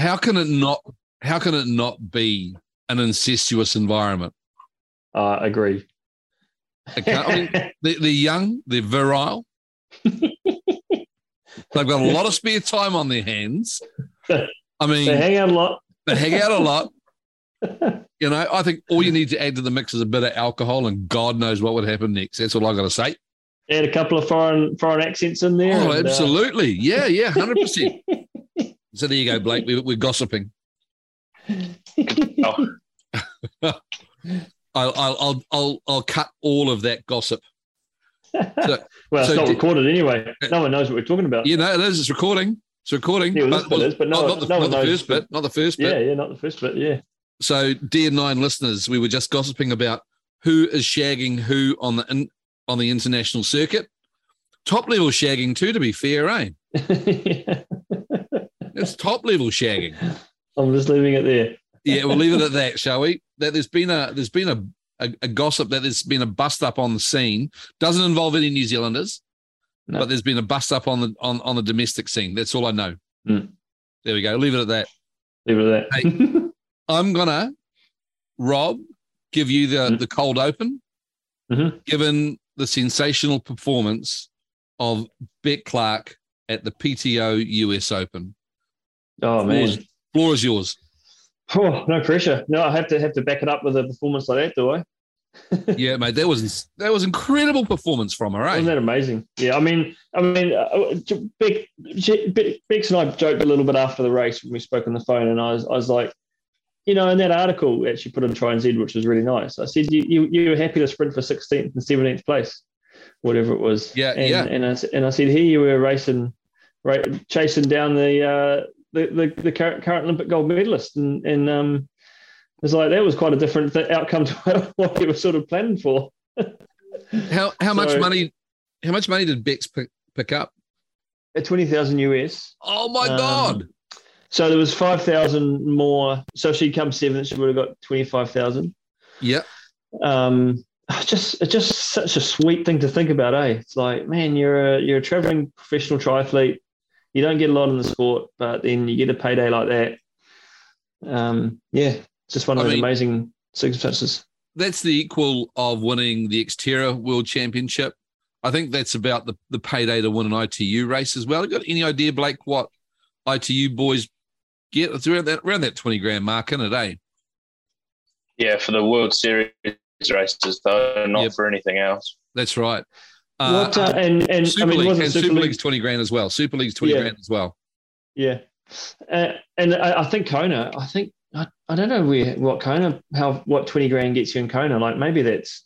how can it not? How can it not be an incestuous environment? I agree. Okay, I mean, they, they're young, they're virile. They've got a lot of spare time on their hands. I mean, They hang out a lot. they hang out a lot. You know, I think all you need to add to the mix is a bit of alcohol, and God knows what would happen next. That's all I got to say. Add a couple of foreign foreign accents in there. Oh, and, uh, absolutely. Yeah, yeah, hundred percent. So there you go, Blake. We, we're gossiping. Oh, I'll, I'll, I'll, I'll, I'll cut all of that gossip. well, it's not di- recorded anyway. No one knows what we're talking about. You know, it is. It's recording. It's recording. Yeah, well, this bit is, but no not, one- the, no not the first bit. Not the first bit. yeah, yeah, not the first bit. Yeah. So, dear nine listeners, we were just gossiping about who is shagging who on the in, on the international circuit. Top level shagging too, to be fair, eh? It's top level shagging. I'm just leaving it there. Yeah, we'll leave it at that, shall we? That there's been a there's been a, a, a gossip that there's been a bust up on the scene. Doesn't involve any New Zealanders, No. but there's been a bust up on the on, on the domestic scene. That's all I know. Mm. There we go. Leave it at that. Leave it at that. I'm gonna, Rob, give you the Mm. the cold open, Mhm. given the sensational performance of Beck Clarke at the PTO US Open. Oh man. Floor is, floor is yours. Oh, no pressure. No, I have to have to back it up with a performance like that, do I? Yeah, mate, that was that was incredible performance from her, Wasn't eh? that amazing? Yeah, I mean, I mean, uh, Beck, Beck, Bex and I joked a little bit after the race when we spoke on the phone, and I was, I was like, you know, in that article that she put on Tri NZ, which was really nice. I said, you, you, you were happy to sprint for 16th and 17th place, whatever it was. Yeah, and, yeah. And I, and I said, here you were racing, right, chasing down the uh, the, the the current, current Olympic gold medalist, and and um, it was like that was quite a different th- outcome to what we were sort of planning for. How how much money how much money did Bex pick, pick up? At 20,000 US. Oh my Um, god. So there was five thousand more. So if she'd come seventh, she would have got twenty five thousand. Yeah. Um, just it's just such a sweet thing to think about, eh? It's like, man, you're a you're a traveling professional triathlete. You don't get a lot in the sport, but then you get a payday like that. Um, yeah, just one of I those mean- amazing circumstances. That's the equal of winning the Xterra World Championship. I think that's about the, the payday to win an ITU race as well. You got any idea, Blake, what ITU boys get? It's around that around that 20 grand mark, in it, eh? yeah, for the World Series races though, not Yep. for anything else. That's right. Uh, what uh, and and Super I mean, League wasn't and Super, Super League, League's 20 grand as well. Super League's 20 Yeah. grand as well. yeah, uh, and I, I think Kona. I think I, I don't know where what Kona how what twenty grand gets you in Kona. Like maybe that's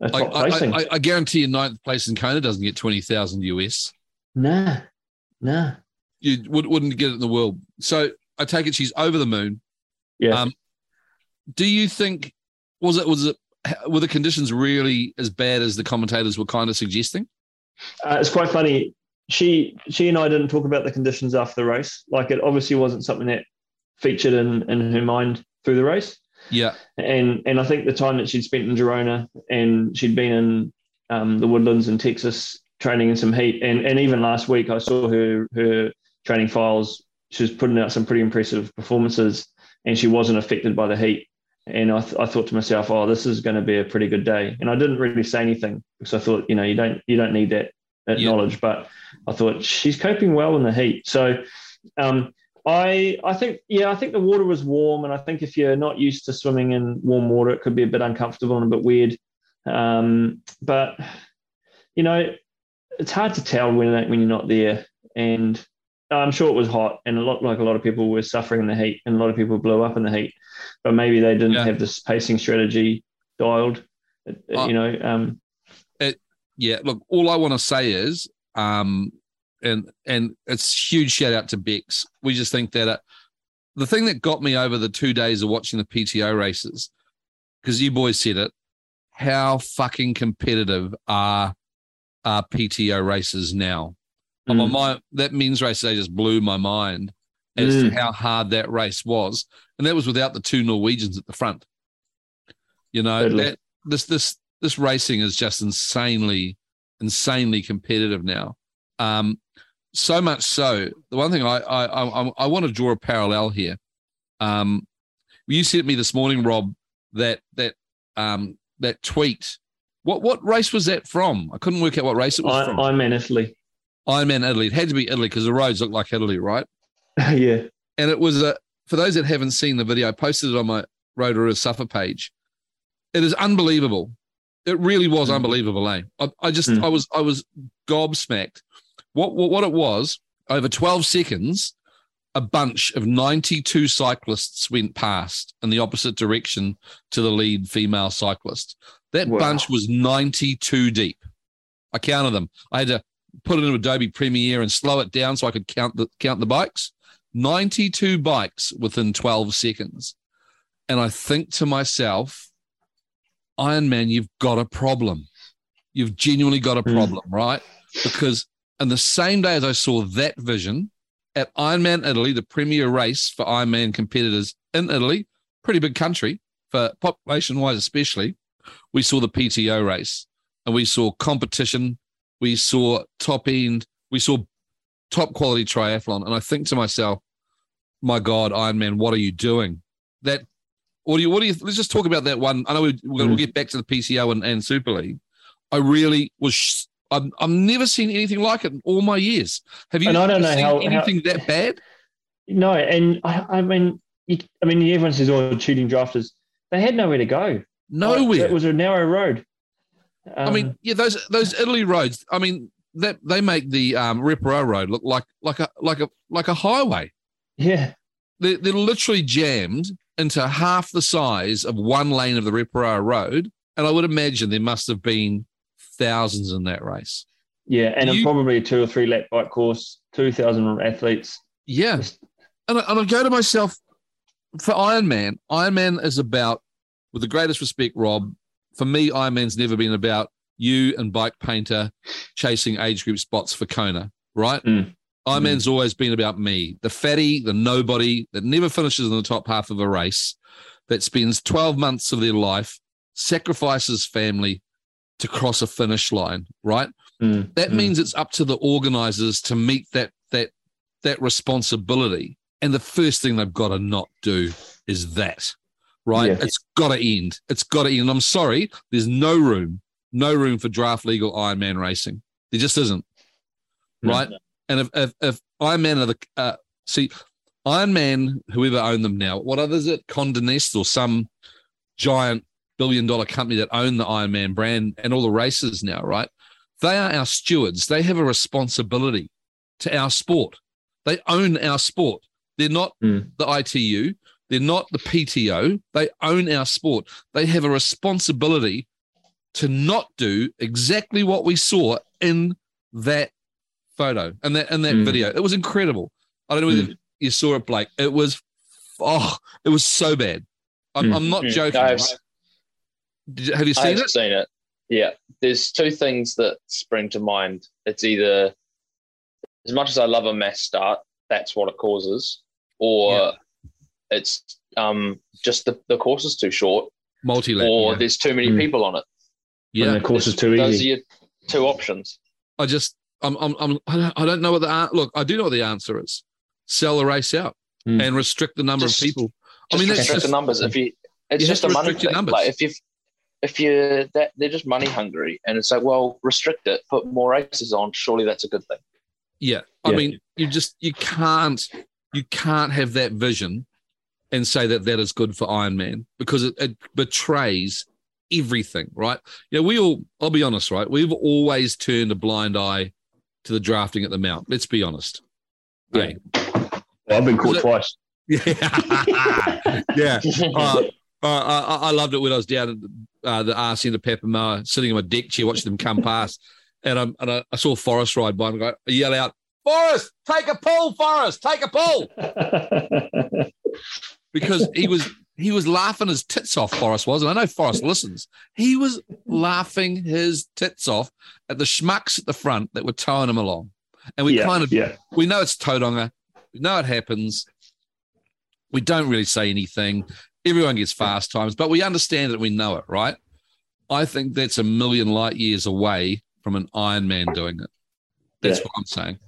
a I, top I, placing. I, I guarantee you ninth place in Kona doesn't get 20,000 US. Nah, nah. You would, wouldn't get it in the world. So I take it she's over the moon. Yeah. Um, do you think was it was it were the conditions really as bad as the commentators were kind of suggesting? Uh, it's quite funny. She she and I didn't talk about the conditions after the race. Like it obviously wasn't something that featured in in her mind through the race. Yeah, And and I think the time that she'd spent in Girona and she'd been in um, the woodlands in Texas training in some heat. And and even last week I saw her her training files. She was putting out some pretty impressive performances, and she wasn't affected by the heat. And I, th- I thought to myself, oh, this is going to be a pretty good day. And I didn't really say anything because I thought, you know, you don't you don't need that, that Yeah. knowledge. But I thought she's coping well in the heat. So um, I I think yeah, I think the water was warm, and I think if you're not used to swimming in warm water, it could be a bit uncomfortable and a bit weird. Um, but you know, it's hard to tell when when you're not there, and I'm sure it was hot, and a lot like a lot of people were suffering in the heat, and a lot of people blew up in the heat, but maybe they didn't Yeah. have this pacing strategy dialed. It- it- Uh, you know, um, yeah. Look, all I want to say is, um, and and it's huge shout out to Bex. We just think that uh, the thing that got me over the two days of watching the PTO races, because you boys said it, how fucking competitive are are PTO races now? My Mm. that men's race today just blew my mind as to Mm. how hard that race was, and that was without the two Norwegians at the front. You know Totally. that this this this racing is just insanely insanely competitive now. Um, so much so. The one thing I I I, I want to draw a parallel here. Um, you sent me this morning, Rob, that that um that tweet. What what race was that from? I couldn't work out what race it was I, from. I'm Italy. I'm Italy. It had to be Italy because the roads look like Italy, right? yeah. And it was a for those that haven't seen the video, I posted it on my Rotorua Suffer page. It is unbelievable. It really was Mm. unbelievable, eh? I, I just Mm. I was I was gobsmacked. What, what what it was over 12 seconds, a bunch of 92 cyclists went past in the opposite direction to the lead female cyclist. That Wow. bunch was 92 deep. I counted them. I had to put it in Adobe Premiere and slow it down so I could count the count the bikes. 92 bikes within 12 seconds. And I think to myself, Ironman, you've got a problem. You've genuinely got a Mm. problem, right? Because in the same day as I saw that vision at Ironman Italy, the premier race for Ironman competitors in Italy, pretty big country for population wise, especially, we saw the PTO race and we saw competition. We saw top end, we saw top quality triathlon. And I think to myself, my God, Ironman, what are you doing? That, what do you, what do you, let's just talk about that one. I know we, we'll, we'll Mm. get back to the PTO and, and Super League. I really was, sh- I've, I've never seen anything like it in all my years. Have you And I don't know seen how- how- anything that bad? No, and I, I mean, you, I mean, everyone says, "Oh, cheating drafters." They had nowhere to go. Nowhere. It was a narrow road. I mean, Um, yeah, those those Italy roads. I mean, that they make the um, Reparo road look like like a like a like a highway. yeah, They're, they're literally jammed into half the size of one lane of the Reparo road, and I would imagine there must have been thousands in that race. yeah, and You- probably a two or three lap bike course, two thousand athletes. Yeah, and I, and I go to myself for Ironman. Ironman is about, with the greatest respect, Rob. For me, Ironman's never been about you and Bike Painter chasing age group spots for Kona, right? Mm. Ironman's always been about me, the fatty, the nobody that never finishes in the top half of a race, that spends 12 months of their life, sacrifices family to cross a finish line, right? Mm, That mm. means it's up to the organizers to meet that that that responsibility. And the first thing they've got to not do is that. Right? Yeah. It's got to end. It's got to end. And I'm sorry, there's no room, no room for draft legal Ironman racing. There just isn't. No. Right? And if if, if Ironman are the uh, see Ironman, whoever owned them now, what others it? Condé Nast or some giant billion dollar company that own the Ironman brand and all the races now, right? They are our stewards. They have a responsibility to our sport. They own our sport. They're not Mm. the ITU. They're not the PTO. They own our sport. They have a responsibility to not do exactly what we saw in that photo and that in that Mm. video. It was incredible. I don't know whether you saw it, Blake. It was oh, it was so bad. I'm, Mm. I'm not Mm. joking. I've, right? Did you- have you I've seen it? seen it. Yeah. There's two things that spring to mind. It's either, as much as I love a mass start, that's what it causes, or Yeah. It's um, just the, the course is too short, Multi or Yeah. there's too many Mm. people on it. yeah. and the course is too Those easy. are your two options. I just I'm I'm, I'm I don't- know what the an- look. I do know what the answer is. Sell the race out Mm. and restrict the number Just- of people. I Just mean, that's restrict just the numbers. If you, it's You just a money thing. numbers. Like if you, if you that they're just money hungry, and it's like, well, restrict it, put more races on. Surely that's a good thing. yeah. I Yeah. mean, you just you can't you can't have that vision and say that that is good for Ironman because it, it betrays everything, right? Yeah, we all. I'll be honest, right? We've always turned a blind eye to the drafting at the Mount. Let's be honest. Yeah. Hey. Well, I've been caught twice. Yeah, yeah. Uh, uh, I, I loved it when I was down at uh, the RC the Papamoa, sitting in my deck chair, watching them come past, and, I'm, and I, I saw Forrest ride by and go, I yell out, Forrest, take a pull, Forrest, take a pull, because he was he was laughing his tits off. Forrest was, and I know Forrest listens. He was laughing his tits off at the schmucks at the front that were towing him along, and we yeah, kind of yeah. we know it's Tauranga. We know it happens. We don't really say anything. Everyone gets fast times, but we understand it. We know it, right? I think that's a million light years away from an Ironman doing it. That's Yeah. what I'm saying.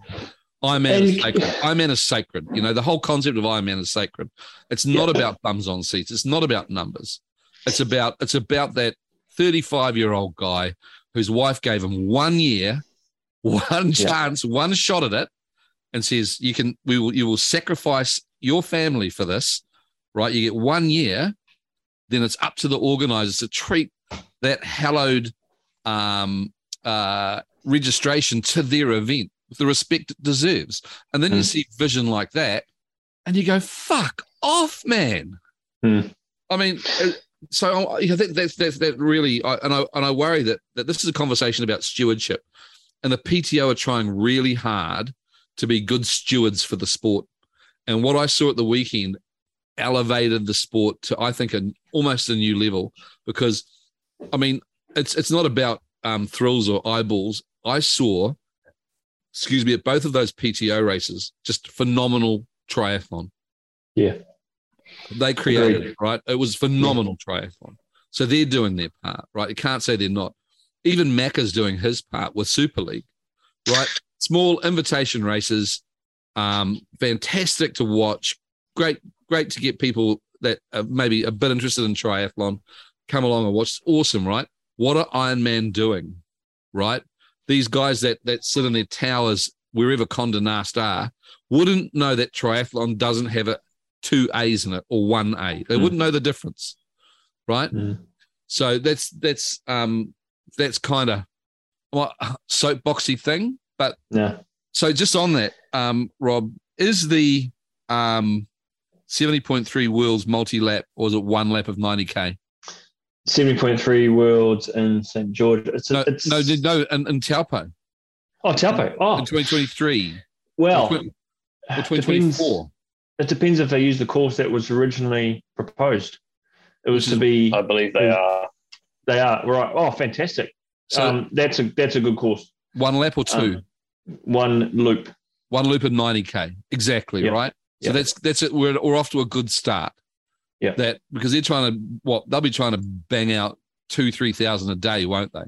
Ironman And- is sacred. Ironman is sacred. You know, the whole concept of Ironman is sacred. It's not Yeah. about bums on seats. It's not about numbers. It's about it's about that 35 year old guy whose wife gave him one year, one Yeah. chance, one shot at it, and says, You can we will you will sacrifice your family for this, right? You get one year, then it's up to the organizers to treat that hallowed um uh registration to their event with the respect it deserves. And then you Mm. see vision like that, and you go, "Fuck off, man." Mm. I mean, uh, so I- yeah, that, that's that's that really, I, and I and I worry that that this is a conversation about stewardship, and the PTO are trying really hard to be good stewards for the sport. And what I saw at the weekend elevated the sport to, I think, an almost a new level because, I mean, it's it's not about um, thrills or eyeballs. I saw, excuse me, at both of those PTO races, just phenomenal triathlon. Yeah. They created Agreed. it, right? It was phenomenal triathlon. So they're doing their part, right? You can't say they're not. Even Macca's doing his part with Super League, right? Small invitation races, um, fantastic to watch. Great, great to get people that are maybe a bit interested in triathlon come along and watch. It's awesome, right? What are Ironman doing, right? These guys that that sit in their towers wherever Condé Nast are wouldn't know that triathlon doesn't have a two A's in it or one A. They Mm. wouldn't know the difference, right? Mm. So that's that's um that's kind of well soapboxy thing. But No. so just on that, um, Rob, is the um seventy point three worlds multi lap or is it one lap of ninety k? Seventy point three worlds in St George. It's, No, it's no, no, in, in Taupo Oh, Taupo. Oh, in twenty twenty three well, or twenty twenty depends- It depends if they use the course that was originally proposed. It was to be. I believe they are. They are right. Oh, fantastic. So um, that's a that's a good course. one lap or two, Um, one loop. one loop of ninety k, exactly Yeah. right. So Yeah. that's that's it. We're we're off to a good start. Yeah. That because they're trying to what they'll be trying to bang out two three thousand a day, won't they?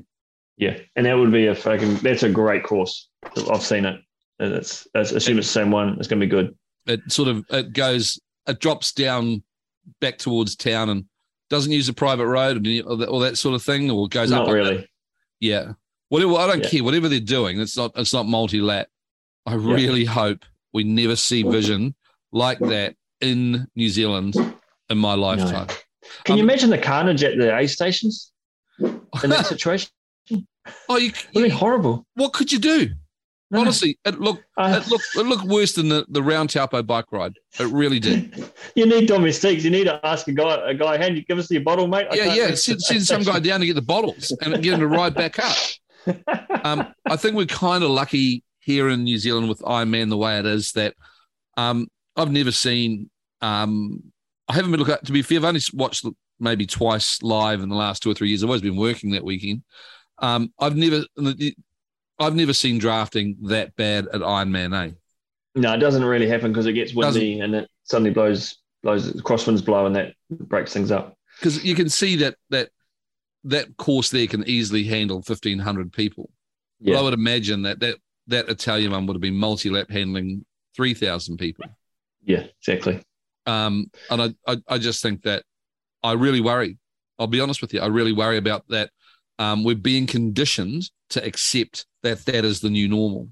Yeah, and that would be a fucking. That's a great course. I've seen it. And it's, it's assume it's the same one. It's going to be good. It sort of it goes it drops down back towards town and doesn't use a private road and or that, or that sort of thing, or goes Not up. really. Yeah. Whatever. I don't Yeah. care. Whatever they're doing, it's not. It's not multi lap. I Yeah. really hope we never see vision like that in New Zealand in my lifetime. Can you Um, imagine the carnage at the aid stations in that situation? oh, you, It'd be horrible. what could you do? No. Honestly, it looked Uh, it looked it looked worse than the, the round Taupo bike ride. It really did. you need domestiques. You need to ask a guy, a guy, hey, you give us your bottle, mate. I yeah, yeah. Send, send some guy down to get the bottles and get him to ride back up. um, I think we're kind of lucky here in New Zealand with Ironman the way it is that um, I've never seen. Um, I haven't been looking. at, To be fair, I've only watched maybe twice live in the last two or three years. I've always been working that weekend. Um, I've never, I've never seen drafting that bad at Ironman. Eh? no, it doesn't really happen because it gets windy and it suddenly blows, blows crosswinds blow, and that breaks things up. Because you can see that that that course there can easily handle fifteen hundred people. But Yeah. I would imagine that that that Italian one would have been multi lap handling three thousand people. Yeah, exactly. Um, and I, I, I just think that I really worry. I'll be honest with you. I really worry about that. Um, we're being conditioned to accept that that is the new normal.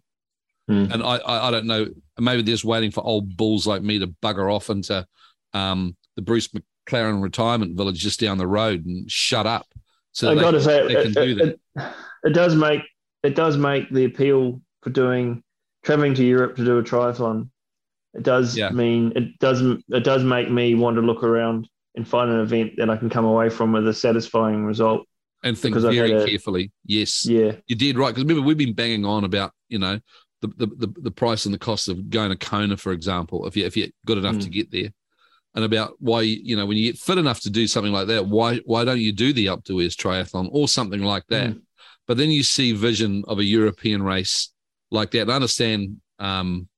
Hmm. And I, I, I don't know. Maybe they're just waiting for old bulls like me to bugger off into um, the Bruce McLaren retirement village just down the road and shut up. So I they got to say, it, do it, it does make it does make the appeal for doing traveling to Europe to do a triathlon. It does Yeah. mean it does it does make me want to look around and find an event that I can come away from with a satisfying result. and think very a- carefully. Yes. Yeah, You did right because remember we've been banging on about you know the, the the the price and the cost of going to Kona, for example, if you if you're good enough Mm. to get there, and about why you know when you get fit enough to do something like that, why why don't you do the Alpe d'Huez triathlon or something like that? Mm. But then you see vision of a European race like that. And I understand um,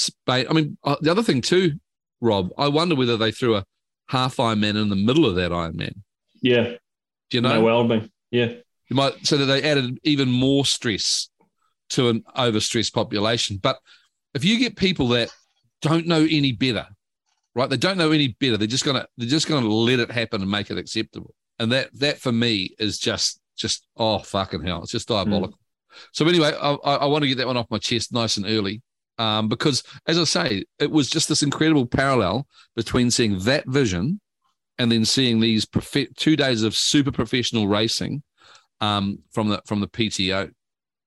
Spain. I mean, uh, the other thing too, Rob, I wonder whether they threw a half Ironman in the middle of that Ironman. yeah, Do you no, know? well, been yeah, You might so that they added even more stress to an overstressed population. But if you get people that don't know any better, right? They don't know any better. They're just gonna they're just gonna let it happen and make it acceptable. And that that for me is just just oh fucking hell, it's just diabolical. So anyway, I, I, I want to get that one off my chest nice and early. Um, because as I say, it was just this incredible parallel between seeing that vision and then seeing these prof- two days of super professional racing um, from the from the PTO.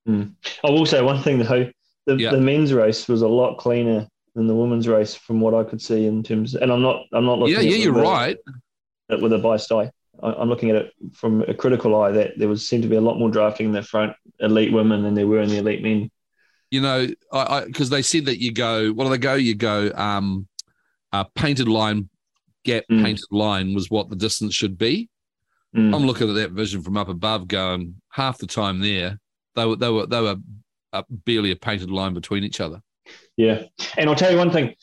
Mm. I will say one thing though: the, Yeah. the men's race was a lot cleaner than the women's race, from what I could see in terms. And I'm not, I'm not looking. Yeah, at yeah, you're with right. with a biased eye. I'm looking at it from a critical eye. That there was seemed to be a lot more drafting in the front elite women than there were in the elite men. You know, I because they said that you go. What do they go? You go. Um, uh, painted line, gap Mm. painted line was what the distance should be. Mm. I'm looking at that vision from up above, going half the time there. They were they were they were uh, barely a painted line between each other. Yeah, and I'll tell you one thing: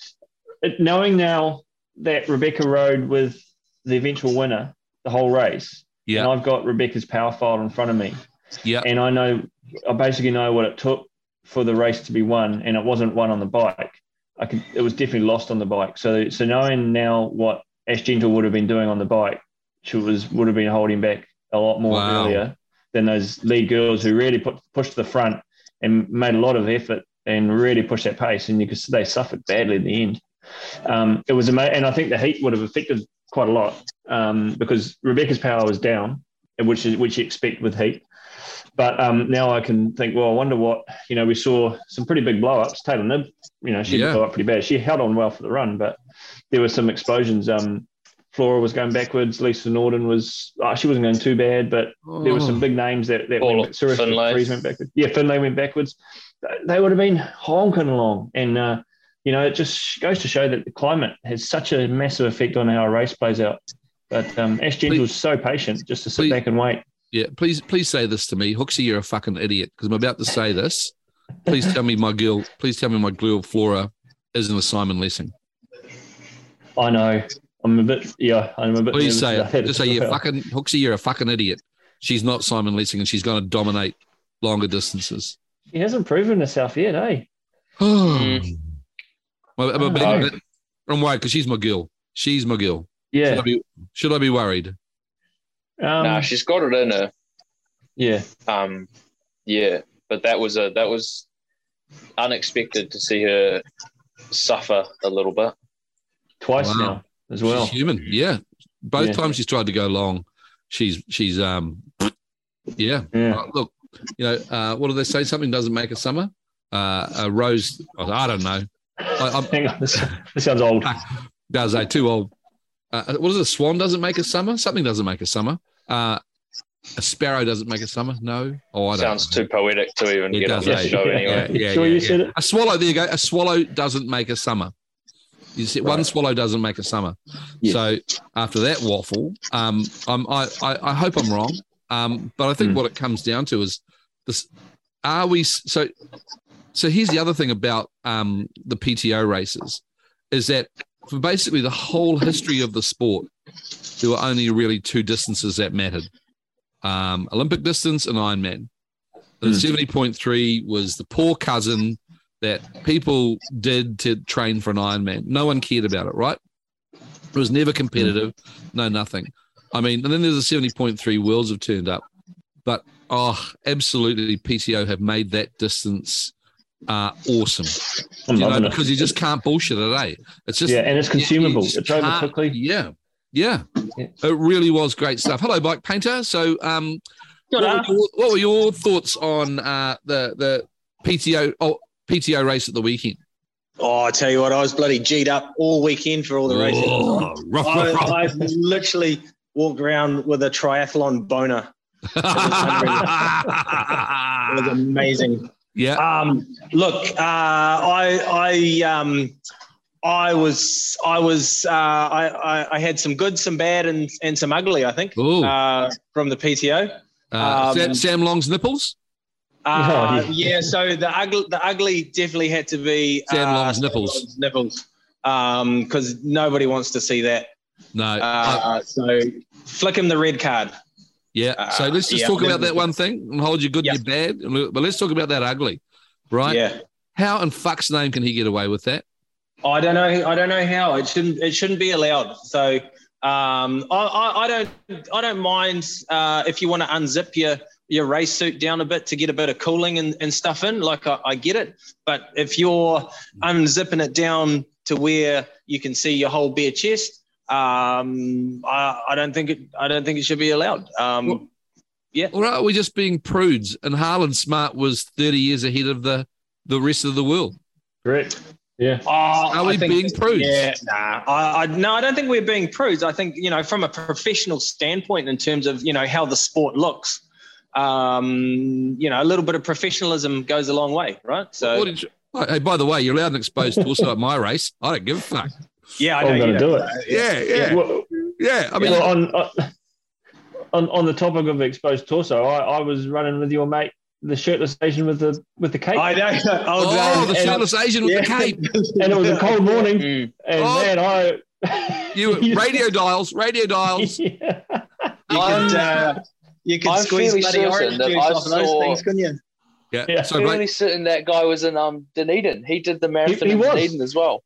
knowing now that Rebecca rode with the eventual winner the whole race, Yeah, and I've got Rebecca's power file in front of me, yeah, and I know I basically know what it took for the race to be won, and it wasn't won on the bike. I could, it was definitely lost on the bike. So, so knowing now what Ash Gentle would have been doing on the bike, she was would have been holding back a lot more Wow. earlier than those lead girls who really put pushed to the front and made a lot of effort and really pushed that pace. And you could see they suffered badly in the end. Um, it was amazing, and I think the heat would have affected quite a lot um, because Rebecca's power was down, which is which you expect with heat. But um, now I can think, well, I wonder what you know. We saw some pretty big blow ups. Taylor Knibb, you know, she Yeah. blew up pretty bad. She held on well for the run, but there were some explosions. Um, Flora was going backwards. Lisa Norden was oh, she wasn't going too bad, but there were some Oh. big names that that All went, Findlay. Went backwards. Yeah, Findlay went backwards. They would have been honking along, and uh, you know, it just goes to show that the climate has such a massive effect on how a race plays out. But um, Ash was so patient just to sit please- back and wait. Yeah, please, please say this to me, Hooksy. You're a fucking idiot because I'm about to say this. Please tell me my girl. Please tell me my girl Flora isn't a Simon Lessing. I know. I'm a bit, yeah, I'm a bit. Please nervous say it. Just say you well. fucking Hooksy. You're a fucking idiot. She's not Simon Lessing, and she's going to dominate longer distances. She hasn't proven herself yet, eh? I'm a- I'm a bit- Oh. I'm worried because she's my girl. She's my girl. Yeah. Should I be, should I be worried? Um, nah, she's got it in her. yeah. Um, yeah, but that was a that was unexpected to see her suffer a little bit. Twice Wow. now as well. She's human. Yeah. Both Yeah. times she's tried to go long, she's she's um yeah. Yeah. Uh, look, you know, uh, what do they say? Something doesn't make a summer. Uh, a rose. I don't know. I, I'm, Hang on, this, this sounds old. does they too old? Uh, what is it? A swan doesn't make a summer. Something doesn't make a summer. Uh, a sparrow doesn't make a summer. No. Oh, I don't. Sounds know. too poetic to even It get on does, the eh? show Yeah. anyway. Yeah, yeah, sure yeah, you yeah. said it? A swallow. There you go. A swallow doesn't make a summer. You see, one swallow doesn't make a summer. Yes. So after that waffle, um, I'm, I, I I hope I'm wrong. Um, but I think Mm. what it comes down to is this: Are we so? So here's the other thing about um the PTO races is that for basically the whole history of the sport, there were only really two distances that mattered: um, Olympic distance and Ironman. The Mm. seventy point three was the poor cousin that people did to train for an Ironman. No one cared about it, right? It was never competitive, no nothing. I mean, and then there's a seventy point three worlds have turned up, but oh, absolutely, PTO have made that distance uh, awesome. You know, because you just can't bullshit it, eh? It's just yeah, and it's consumable. It's over quickly. Yeah, yeah, Yeah. it really was great stuff. Hello, bike painter. So, um, what, were your, what were your thoughts on uh, the the PTO oh, PTO race at the weekend? Oh, I tell you what, I was bloody G'd up all weekend for all the races. Oh, rough, I, rough, I literally walked around with a triathlon boner. It was amazing. yeah, Um, look, uh, I, I, um, I was, I was, uh, I, I, I had some good, some bad, and and some ugly. I think uh, from the PTO. uh, Sam, um, Sam Long's nipples. Uh, Oh, yeah. So the ugly, the ugly definitely had to be Sam uh, Long's Sam nipples. Long's nipples, because nobody wants to see that. No, Uh, so flick him the red card. yeah. So uh, let's just yeah, talk about that one thing and hold you good, Yeah. you bad. But let's talk about that ugly, right? Yeah. How in fuck's name can he get away with that? I don't know. I don't know how it shouldn't. It shouldn't be allowed. So um, I, I, I don't. I don't mind uh, if you want to unzip your your race suit down a bit to get a bit of cooling and, and stuff in. Like I, I get it, but if you're unzipping it down to where you can see your whole bare chest, um, I, I don't think it. I don't think it should be allowed. Um, Yeah. Well- Or are we just being prudes? And Harlan Smart was 30 years ahead of the, the rest of the world. Correct. Yeah. Oh, Are we think- being prudes? Yeah, nah. I, I, no, I don't think we're being prudes. I think you know, from a professional standpoint, in terms of you know how the sport looks, um, you know, a little bit of professionalism goes a long way, right? So What did you- oh, hey, by the way, you're allowed an exposed torso at my race. I don't give a fuck. yeah, I I'm know going to do it. Yeah, yeah, Well, yeah. I mean, well, on, uh, on on the topic of exposed torso, I, I was running with your mate, the shirtless Asian with the with the cape, I know. I was, oh, um, the and- shirtless Asian with the cape. and it was a cold morning, Mm. and Oh. man, I You radio dials, radio dials. yeah. You could, uh, you could I'm squeeze fairly bloody certain orange that juice I off of those saw- things, couldn't you? Yeah. Yeah. So, Fairly mate, certain that guy was in um Dunedin. He did the marathon he in was. Dunedin as well.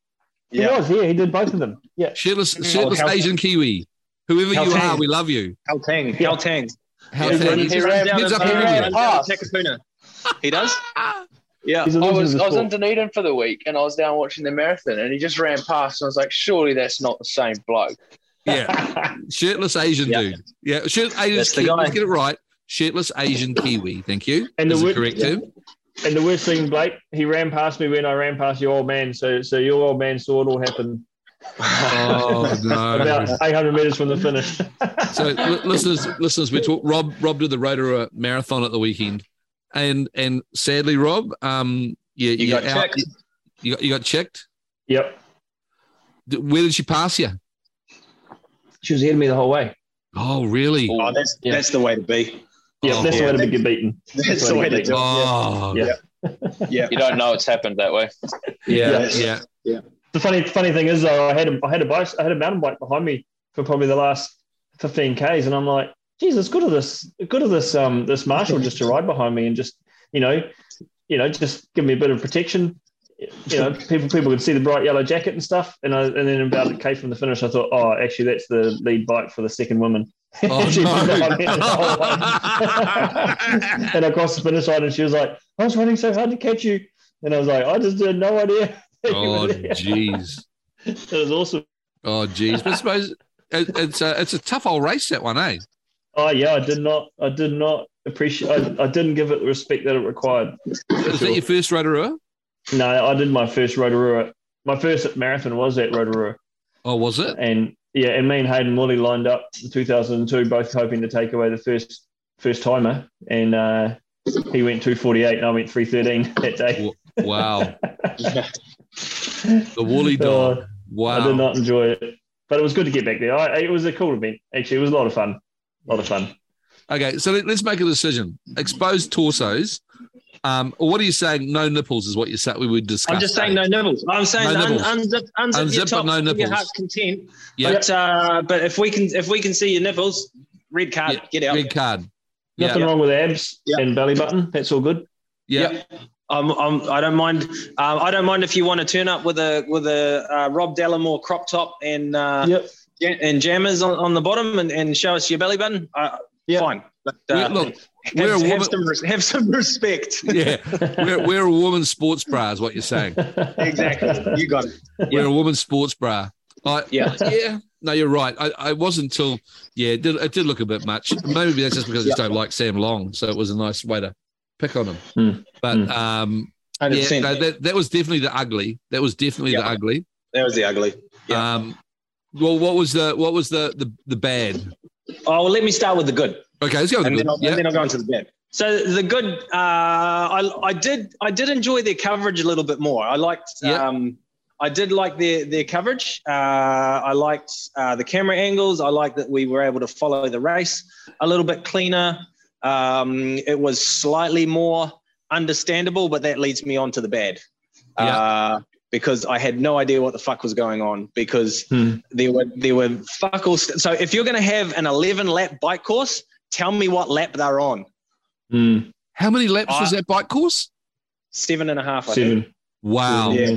He was, yeah, he did both of them. Yeah. shirtless, Mm. shirtless Oh, Asian Kiwi. Whoever How you are, we love you. Haltang. Yeah. Haltang. How He tame. ran- he just- ran heads down up the- in he the ran video. past. Takapuna. He does? Yeah. He's a I legend was I was in. Dunedin for the week and I was down watching the marathon and he just ran past and I was like, surely that's not the same bloke. Yeah. Shirtless Asian Yeah. dude. Yeah. Shirt, Asian the guy. Let's get it right. Shirtless Asian Kiwi. Thank you. And the the word- correct yeah. term. And the worst thing, Blake, he ran past me when I ran past your old man. So so your old man saw it all happen Oh no. about 800 meters from the finish. So li- listeners, listeners, we talk. Rob, Rob did the Rotorua Marathon at the weekend, and and sadly, Rob, um, yeah, You you're got out- checked. You got you got checked. yep. D- Where did she pass you? She was ahead of me the whole way. Oh, really? Oh, that's, Yeah. that's the way to be. Yeah, Oh, that's yeah. the way to get beaten. That's the way to do it. Oh, Yeah. Yeah. You don't know it's happened that way. yeah, Yeah. yeah. The funny funny thing is though, I had a I had a bike, I had a mountain bike behind me for probably the last 15 k's, and I'm like, geez, it's good of this good of this um this marshal just to ride behind me and just you know you know just give me a bit of protection. You know, people people could see the bright yellow jacket and stuff, and I, and then about a k from the finish, I thought, oh, actually, that's the lead bike for the second woman. Oh, no. behind me the whole way. and I crossed the finish line, and she was like, "I was running so hard to catch you," and I was like, "I just had no idea." that you oh, were jeez. It was awesome. Oh, jeez. But I suppose it, it's a it's a tough old race that one, eh? Oh yeah, I did not. I did not appreciate. I, I didn't give it the respect that it required. Is that your first Rotorua? No, I did my first Rotorua. My first marathon was at Rotorua, Oh, was it? and yeah, and me and Hayden Woolley lined up in 2002, both hoping to take away the first first timer, and uh, he went 248, and I went 313 that day. Wow. The woolly dog. Uh, I did not enjoy it, but it was good to get back there. I, it was a cool event. Actually, it was a lot of fun. A lot of fun. Okay, so let, us make a decision. Exposed torsos. Um, what are you saying? No nipples is what you said we would discuss. I'm just saying no nipples. I'm saying No un, nibbles. unzip, unzip, Unzip, your but top no to your nipples. heart's content. Yeah, But uh, but if we can if we can see your nipples, red card, Yeah, get out. red card. Nothing Yeah, wrong with abs Yeah. and belly button. That's all good. yeah. I'm, I'm, I don't mind. Um, I don't mind if you want to turn up with a with a uh, Rob Dallimore crop top and uh, Yep. and jammers on, on the bottom and, and show us your belly button. Uh, Yeah. Fine. But, We- uh, look, have, we're a have some have some respect. Yeah, we're, we're a woman's sports bra, is what you're saying. exactly. You got it. We're a woman's sports bra. I, Yeah. yeah. No, you're right. I, I wasn't until yeah, it did, it did look a bit much. Maybe that's just because I just don't like Sam Long, so it was a nice way to pick on him. Hmm. But Hmm. um, yeah, no, that that was definitely the ugly. That was definitely the ugly. that was the ugly. Yeah. Um, well, what was the what was the the, the bad? Oh, well, let me start with the good. Okay, let's go with and the then, good. I'll, Yeah. and then I'll go into the bad. So the good, uh, I, I did I did enjoy their coverage a little bit more. I liked, Yeah. um, I did like their their coverage. Uh, I liked uh, the camera angles. I liked that we were able to follow the race a little bit cleaner. Um, it was slightly more understandable, but that leads me on to the bad. Yeah. Uh, because I had no idea what the fuck was going on because Hmm. there were there were fuck all. St- so if you're going to have an 11 lap bike course, tell me what lap they're on. Mm, How many laps was that bike course? Seven and a half. I think. seven. Wow. Yeah.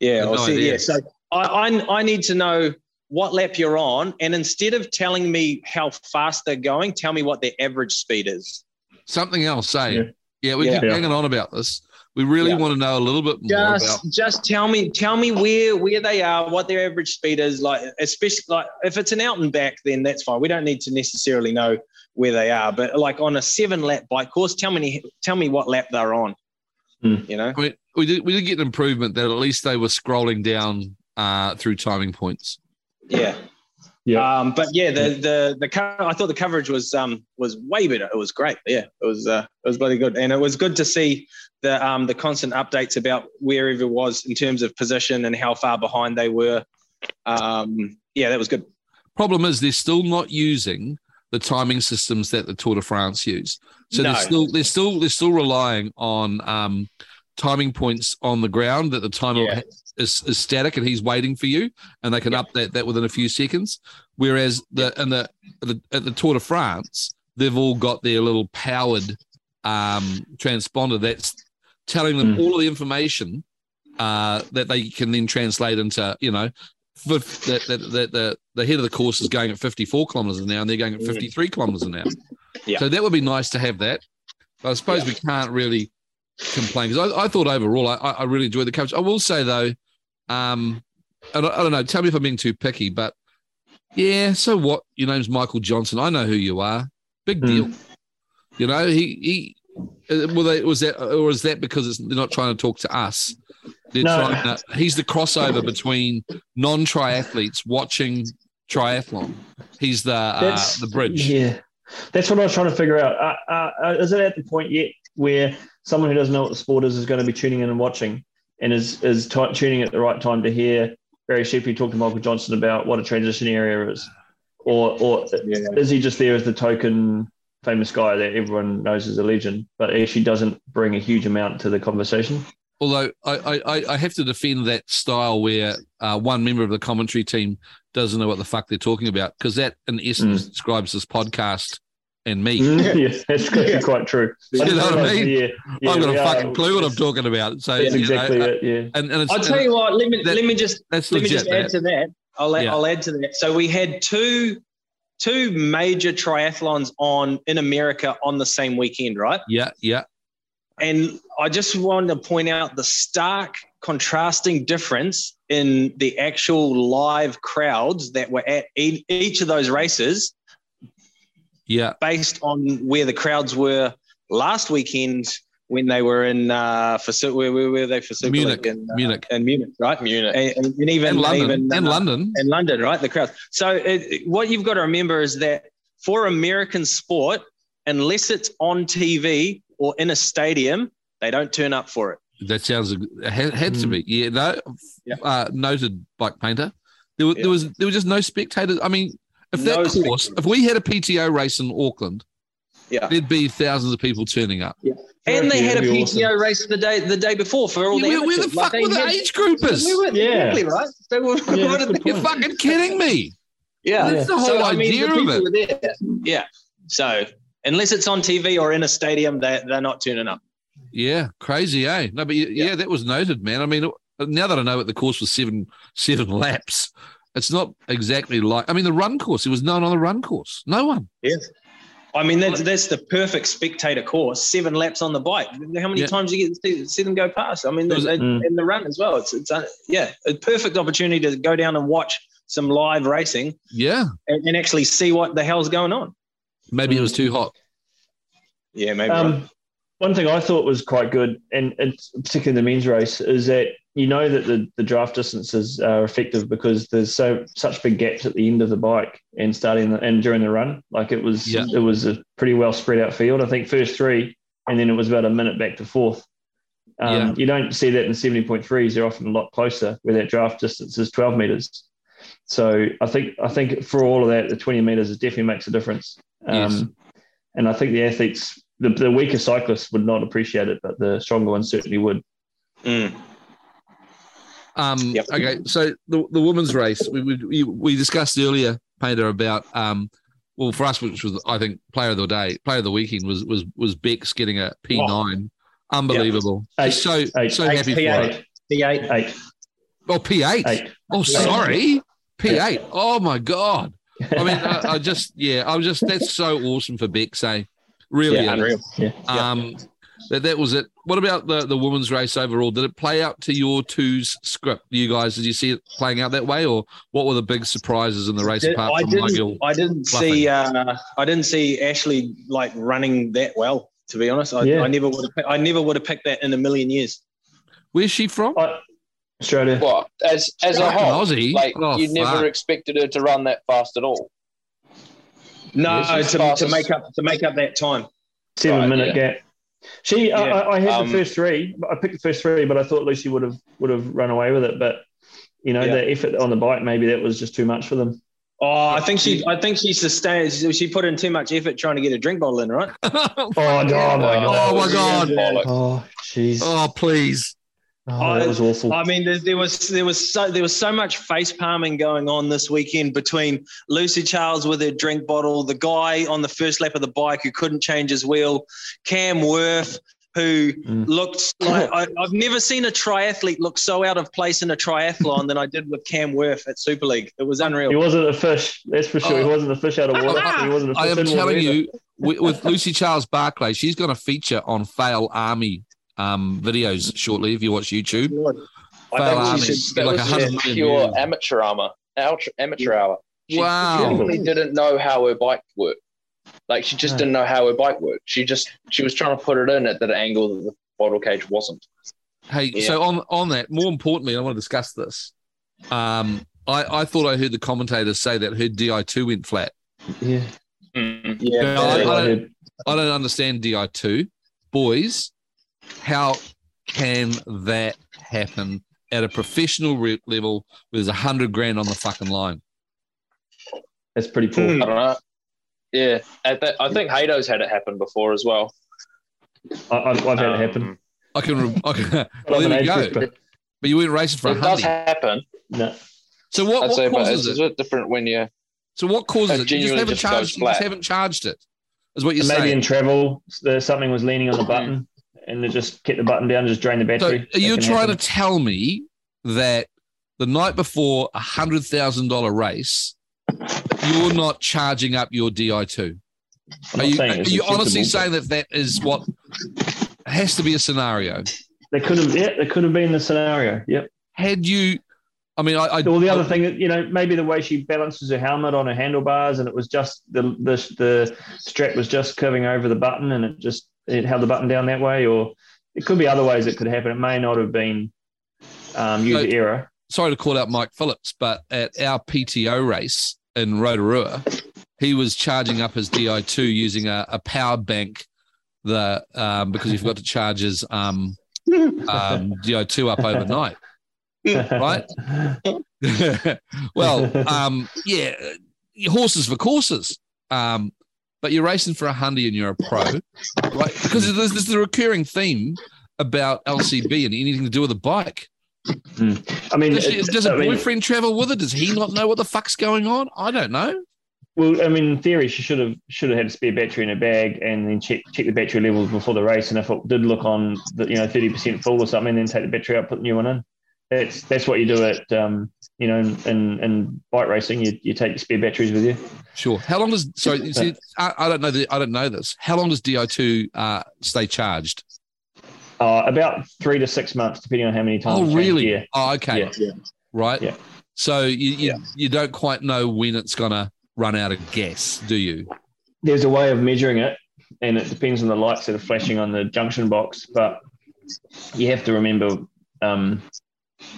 Yeah, I've no see, yeah. So I, I I need to know what lap you're on, and instead of telling me how fast they're going, tell me what their average speed is. Something else, say. Yeah. Yeah, we Yeah. keep Yeah. hanging on about this. We really Yeah. want to know a little bit more about. Just just tell me tell me where where they are, what their average speed is. Like especially like if it's an out and back, then that's fine. We don't need to necessarily know where they are, but like on a seven lap bike course, tell me tell me what lap they're on. Hmm. You know. I mean, we did we did get an improvement that at least they were scrolling down uh, through timing points. Yeah. Yeah. Um, but yeah, the the the co- I thought the coverage was um was way better. It was great. Yeah, it was uh, it was bloody good, and it was good to see the um the constant updates about wherever it was in terms of position and how far behind they were. Um, yeah, that was good. Problem is, they're still not using the timing systems that the Tour de France use. So No. they're still they're still they're still relying on um, timing points on the ground that the timer Yeah. Is, is static and he's waiting for you, and they can Yeah. update that within a few seconds. Whereas the in the, the at the Tour de France, they've all got their little powered um, transponder that's telling them Mm. all of the information uh, that they can then translate into you know that that that the the head of the course is going at 54 kilometers an hour and they're going at Mm. 53 kilometers an hour. Yeah. So that would be nice to have that. But I suppose Yeah. we can't really complain because I, I thought overall I, I really enjoyed the coverage. I will say though, um, I don't, I don't know. Tell me if I'm being too picky, but yeah. So what? Your name's Michael Johnson. I know who you are. Big Hmm. deal. You know he he. uh, Well, they, was that or is that because it's, they're not trying to talk to us? They're No. trying to, he's the crossover between non-triathletes watching triathlon. He's the uh, the bridge. Yeah, that's what I was trying to figure out. Uh, uh, uh, is it at the point yet where someone who doesn't know what the sport is is going to be tuning in and watching, and is is t- tuning at the right time to hear Barrie Shepley talk to Michael Johnson about what a transition area is, or or Yeah. is he just there as the token famous guy that everyone knows is a legend, but actually doesn't bring a huge amount to the conversation? Although I, I, I- I have to defend that style where uh, one member of the commentary team doesn't know what the fuck they're talking about because that in essence describes this podcast and me. yes, that's quite, Yeah. quite true. You know what I mean? Yeah, yeah, I've got we a are- fucking clue what I'm talking about. So That's you know, exactly uh, it. Yeah. And, and it's, I'll tell you what. Let me that- let me just that's let me just add that. to that. I'll add, Yeah. I'll add to that. So we had two two major triathlons on in America on the same weekend, right? Yeah, yeah, And I just wanted to point out the stark contrasting difference in the actual live crowds that were at e- each of those races yeah. based on where the crowds were last weekend when they were in uh for where, where were they for Super Munich, League in, uh, Munich. in Munich right Munich. and, and even And London. even, and uh, London. in London, right? The crowds. So it, what you've got to remember is that for American sport, unless it's on TV or in a stadium, they don't turn up for it. That sounds it had, had to Mm. be. Yeah, no. Yeah. Uh, noted bike painter. There, was Yeah. there was there was just no spectators. I mean, if that No course, spectators. if we had a PTO race in Auckland, Yeah. there'd be thousands of people turning up. Yeah. And they had a it'd be PTO race the day the day before for all the where, where the amateurs. fuck Like, were the had- age groupers? We were, Yeah. Exactly right. So we- Yeah, what that's did the they- You're fucking kidding me. yeah, That's the whole idea of people it. were there. Yeah. So unless it's on TV or in a stadium, they they're not turning up. Yeah, crazy, eh? No, but yeah, Yeah. yeah, that was noted, man. I mean, now that I know what the course was seven seven laps, it's not exactly like. I mean, the run course. It was no one on the run course. No one. Yes. I mean, that's that's the perfect spectator course. Seven laps on the bike. How many Yeah. times you get to see, see them go past? I mean, It was- and, Mm. and the run as well. It's it's uh, yeah, a perfect opportunity to go down and watch some live racing Yeah, and, and actually see what the hell's going on. maybe it was too hot. Yeah, maybe. right. One thing I thought was quite good, and it's particularly the men's race, is that you know that the, the draft distances are effective because there's so such big gaps at the end of the bike and starting the, and during the run. Like it was Yeah. it was a pretty well spread out field. I think first three, and then it was about a minute back to fourth. Um, Yeah. You don't see that in seventy point threes. They're often a lot closer, where that draft distance is twelve meters. So I think I think for all of that, the twenty meters it definitely makes a difference. Um, Yes. And I think the athletes, the, the weaker cyclists would not appreciate it, but the stronger ones certainly would. Mm. Um, Yep. Okay, so the, the women's race we, we we discussed earlier, Painter, about um, well for us, which was I think player of the day, player of the weekend was was was Bex getting a P nine, unbelievable. Eight, so eight, so eight happy P8. for it. P8. Eight. Oh, P8. Eight. Oh, sorry. P8. Oh, my God. I mean, I, I just, yeah, I was just, that's so awesome for Bex, eh? Really. Yeah, is. Unreal. Um, that, that was it. What about the, the women's race overall? Did it play out to your two's script? You guys, did you see it playing out that way, or what were the big surprises in the race Did- apart I from didn't. Nigel? I didn't see. Uh, I didn't see Ashleigh like running that well. To be honest, I, Yeah. I never would have. I never would have picked that in a million years. Where's she from? I- Australia. What as as a Fucking whole, Aussie. like Oh, you never fuck. expected her to run that fast at all. No, to, to make up to make up that time. Seven Right, minute yeah. gap. She, I, Yeah. I, I had Um, the first three. I picked the first three, but I thought Lucy would have would have run away with it. But you know, Yeah. the effort on the bike, maybe that was just too much for them. Oh, I think she. I think she sustained. She put in too much effort trying to get a drink bottle in, right? Oh, no, oh my god! Oh, my God. Oh, jeez. oh, please. Oh, that was awful. I mean, there, there was there was so there was so much face palming going on this weekend between Lucy Charles with her drink bottle, the guy on the first lap of the bike who couldn't change his wheel, Cam Wurf, who Mm. looked like I, I've never seen a triathlete look so out of place in a triathlon than I did with Cam Wurf at Super League. It was unreal. He wasn't a fish, that's for sure. he Oh. wasn't a fish out of water. He wasn't a I fish I am telling you, with, with Lucy Charles Barclay, she's going to feature on Fail Army um, videos shortly if you watch YouTube. I think she should. That like was just pure views. amateur armor, amateur, amateur hour. She Wow. genuinely didn't know how her bike worked. Like she just No. didn't know how her bike worked. She just she was trying to put it in at that angle that the bottle cage wasn't. Hey, Yeah. so on on that, more importantly, I want to discuss this. Um, I, I thought I heard the commentators say that her Di2 went flat. Yeah. Mm. Yeah, No, I- I I don't- I don't understand Di2, boys. How can that happen at a professional re- level? Where there's a hundred grand on the fucking line. That's pretty poor. Hmm. I don't know. Yeah, at that, I think Hado's had it happen before as well. I, I've, I've had it happen. Um, I can. I can But well, there age you go. group, but But you went racing for a hundred. It does happen. no. So what, I'd what say, causes it's it? a bit different when you. So what causes It it? You just haven't just charged. You just haven't charged it. Is what you're And maybe saying. in travel, something was leaning on the button, and just kept the button down, just drain the So battery. are you trying happen. to tell me that the night before a hundred thousand dollar race, you're not charging up your Di2? Are you, are you honestly saying that that is what has to be a scenario? There could have, yeah, there could have been the scenario. Yep. Had you, I mean, I, I Well, the other thing that you know, maybe the way she balances her helmet on her handlebars, and it was just the the the strap was just curving over the button, and it just it held the button down that way, or it could be other ways it could happen. It may not have been um, user So- error. sorry to call out Mike Phillips, but at our PTO race in Rotorua, he was charging up his Di2 using a, a power bank. The um, because he forgot to charge his um, um, Di2 up overnight. Right. well, um, yeah, horses for courses. Um, but you're racing for a hundy and you're a pro, right? Because there's, there's the recurring theme about LCB and anything to do with a bike. Hmm. I mean, Does, she- it- does a I mean, boyfriend travel with her? Does he not know what the fuck's going on? I don't know. Well, I mean, in theory, she should have should have had a spare battery in her bag, and then check check the battery levels before the race. And if it did look on, the, you know, thirty percent full or something, then take the battery out, put the new one in. That's that's what you do at um, you know, in, in, in bike racing. You, you take your spare batteries with you. Sure. How long does? So you see, I, I don't know. The, I don't know this. How long does Di2 uh, stay charged? Uh, about three to six months, depending on how many times. Oh, really? gear. Oh, okay. Yeah. Right. Yeah. So you you, you don't quite know when it's gonna run out of gas, do you? There's a way of measuring it, and it depends on the lights that are flashing on the junction box. But you have to remember, um,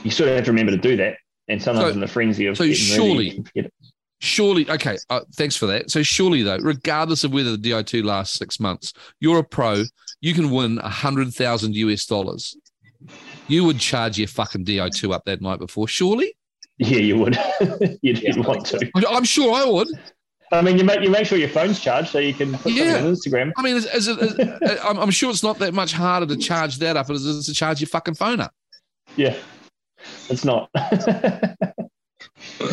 you sort of have to remember to do that. And sometimes So- in the frenzy of so ready, surely- you. Surely, okay. Uh, thanks for that. So surely, though, regardless of whether the Di2 lasts six months, you're a pro. You can win a hundred thousand US dollars. You would charge your fucking Di2 up that night before, surely. Yeah, you would. You'd, Yeah, want to. I'm sure I would. I mean, you make you make sure your phone's charged so you can put Yeah. on Instagram. I mean, is, is it, is- I'm, I'm sure it's not that much harder to charge that up as it is to charge your fucking phone up. Yeah, it's not.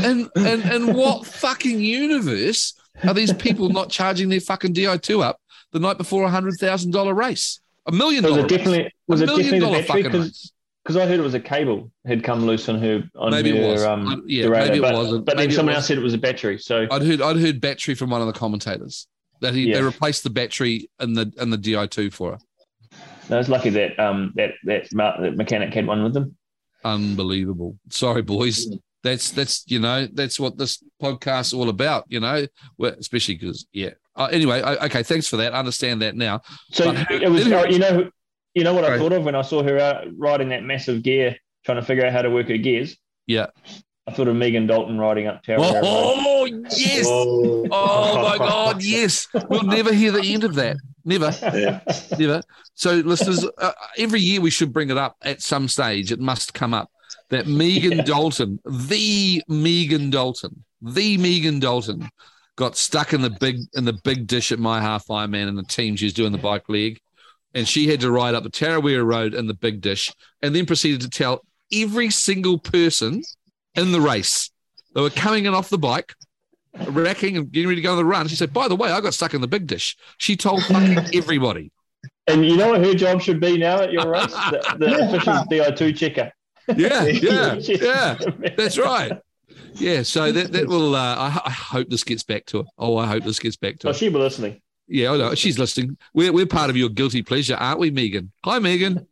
And and and what fucking universe are these people not charging their fucking Di2 up the night before a hundred thousand dollar race? A million dollars? was dollar it definitely was a it definitely the dollar battery? fucking Because race. because I heard it was a cable had come loose on her on Maybe it was. um I- yeah, derailleur, maybe it but, wasn't. But Maybe then someone else said it was a battery. So I'd heard I'd heard battery from one of the commentators that he they replaced the battery in the in the Di2 for her. I was lucky that um that, that mechanic had one with them. Unbelievable. Sorry, boys. That's that's you know that's what this podcast's all about. You know, Well, especially because yeah. Uh, anyway, I, okay. Thanks for that. I understand that now. So But it was then- you know you know what I thought of when I saw her out riding that massive gear, trying to figure out how to work her gears. Yeah. I thought of Megan Dalton riding up Tower. Road. Oh yes. Oh, Oh my God, yes. We'll never hear the end of that. Never, yeah. never. So, listeners, uh, every year we should bring it up at some stage. It must come up that Megan Yeah. Dalton, the Megan Dalton, the Megan Dalton, got stuck in the big in the big dish at my half Ironman and the team she was doing the bike leg, and she had to ride up the Tarawera Road in the big dish, and then proceeded to tell every single person in the race they were coming in off the bike racking and getting ready to go on the run. She said, By the way, I got stuck in the big dish. She told fucking everybody. And you know what her job should be now at your race? The, the official DI2 checker. Yeah, yeah, yeah. That's right. Yeah, so that, that will, uh, I, I hope this gets back to her. Oh, I hope this gets back to her. Oh, she'll be listening. Yeah, I know. She's listening. We're, we're part of your guilty pleasure, aren't we, Megan? Hi, Megan.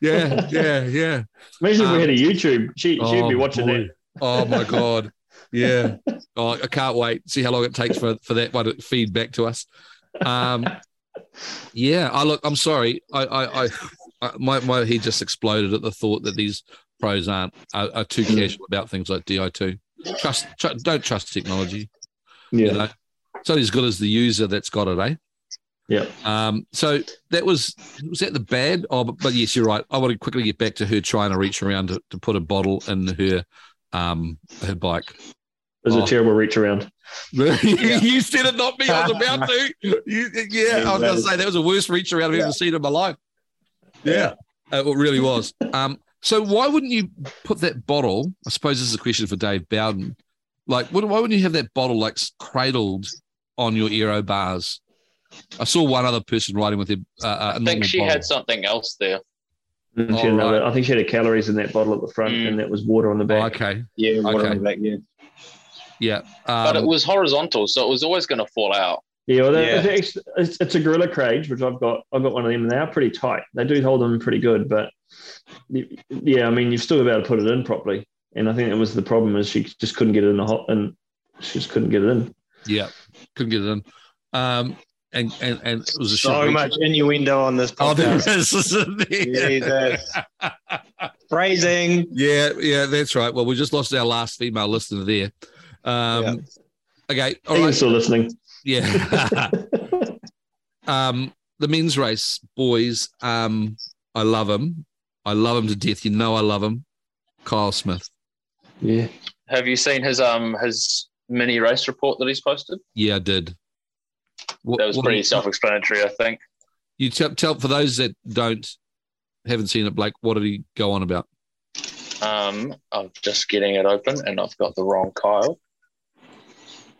Yeah, yeah, yeah. Imagine if Um, we had a YouTube. She, she'd oh, be watching boy. that. Oh, my God. Yeah. Oh, I can't wait. See how long it takes for, for that one to feed back to us. Um, yeah, I look. I'm sorry. I, I, I, I my my head just exploded at the thought that these pros aren't are, are too casual about things like Di2. Trust, tr- don't trust technology. Yeah. You know, it's not as good as the user that's got it, eh? Yeah. Um. So that was was that the bad? Oh, but, but yes, you're right. I want to quickly get back to her trying to reach around to, to put a bottle in her um her bike. It was Oh. a terrible reach around. you said it, not me. I was about to. You, yeah, I was going to say that was the worst reach around I've ever seen in my life. Yeah, Uh, it really was. Um, so why wouldn't you put that bottle? I suppose this is a question for Dave Bowden. Like, why wouldn't you have that bottle like cradled on your aero bars? I saw one other person riding with a, uh, a I think she bottle. had something else there. And she Oh, had another- right. I think she had a calories in that bottle at the front, Mm. and that was water on the Oh, back. okay, Yeah, water Okay. on the back, yeah. yeah, But it um, was horizontal, so it was always going to fall out. Yeah, well, Yeah. It's, it's, it's a gorilla cage, which I've got. I've got one of them, and they are pretty tight. They do hold them pretty good, but yeah, I mean, you've still got to put it in properly. And I think that was the problem is she just couldn't get it in the hot, and she just couldn't get it in. Yeah, couldn't get it in. Um, and and and it was a So short much innuendo on this Oh, podcast. is. Jesus. Phrasing. Yeah, yeah, that's right. Well, we just lost our last female listener there. Um, Okay, all Ian's right. still listening. Yeah. um, the men's race, boys. Um, I love him. I love him to death. You know, I love him. Kyle Smith. Yeah, Have you seen his um his mini race report that he's posted? Yeah, I did. What, That was what- pretty self-explanatory, I think. You tell, tell for those that don't haven't seen it, Blake. What did he go on about? Um, I'm just getting it open, and I've got the wrong Kyle.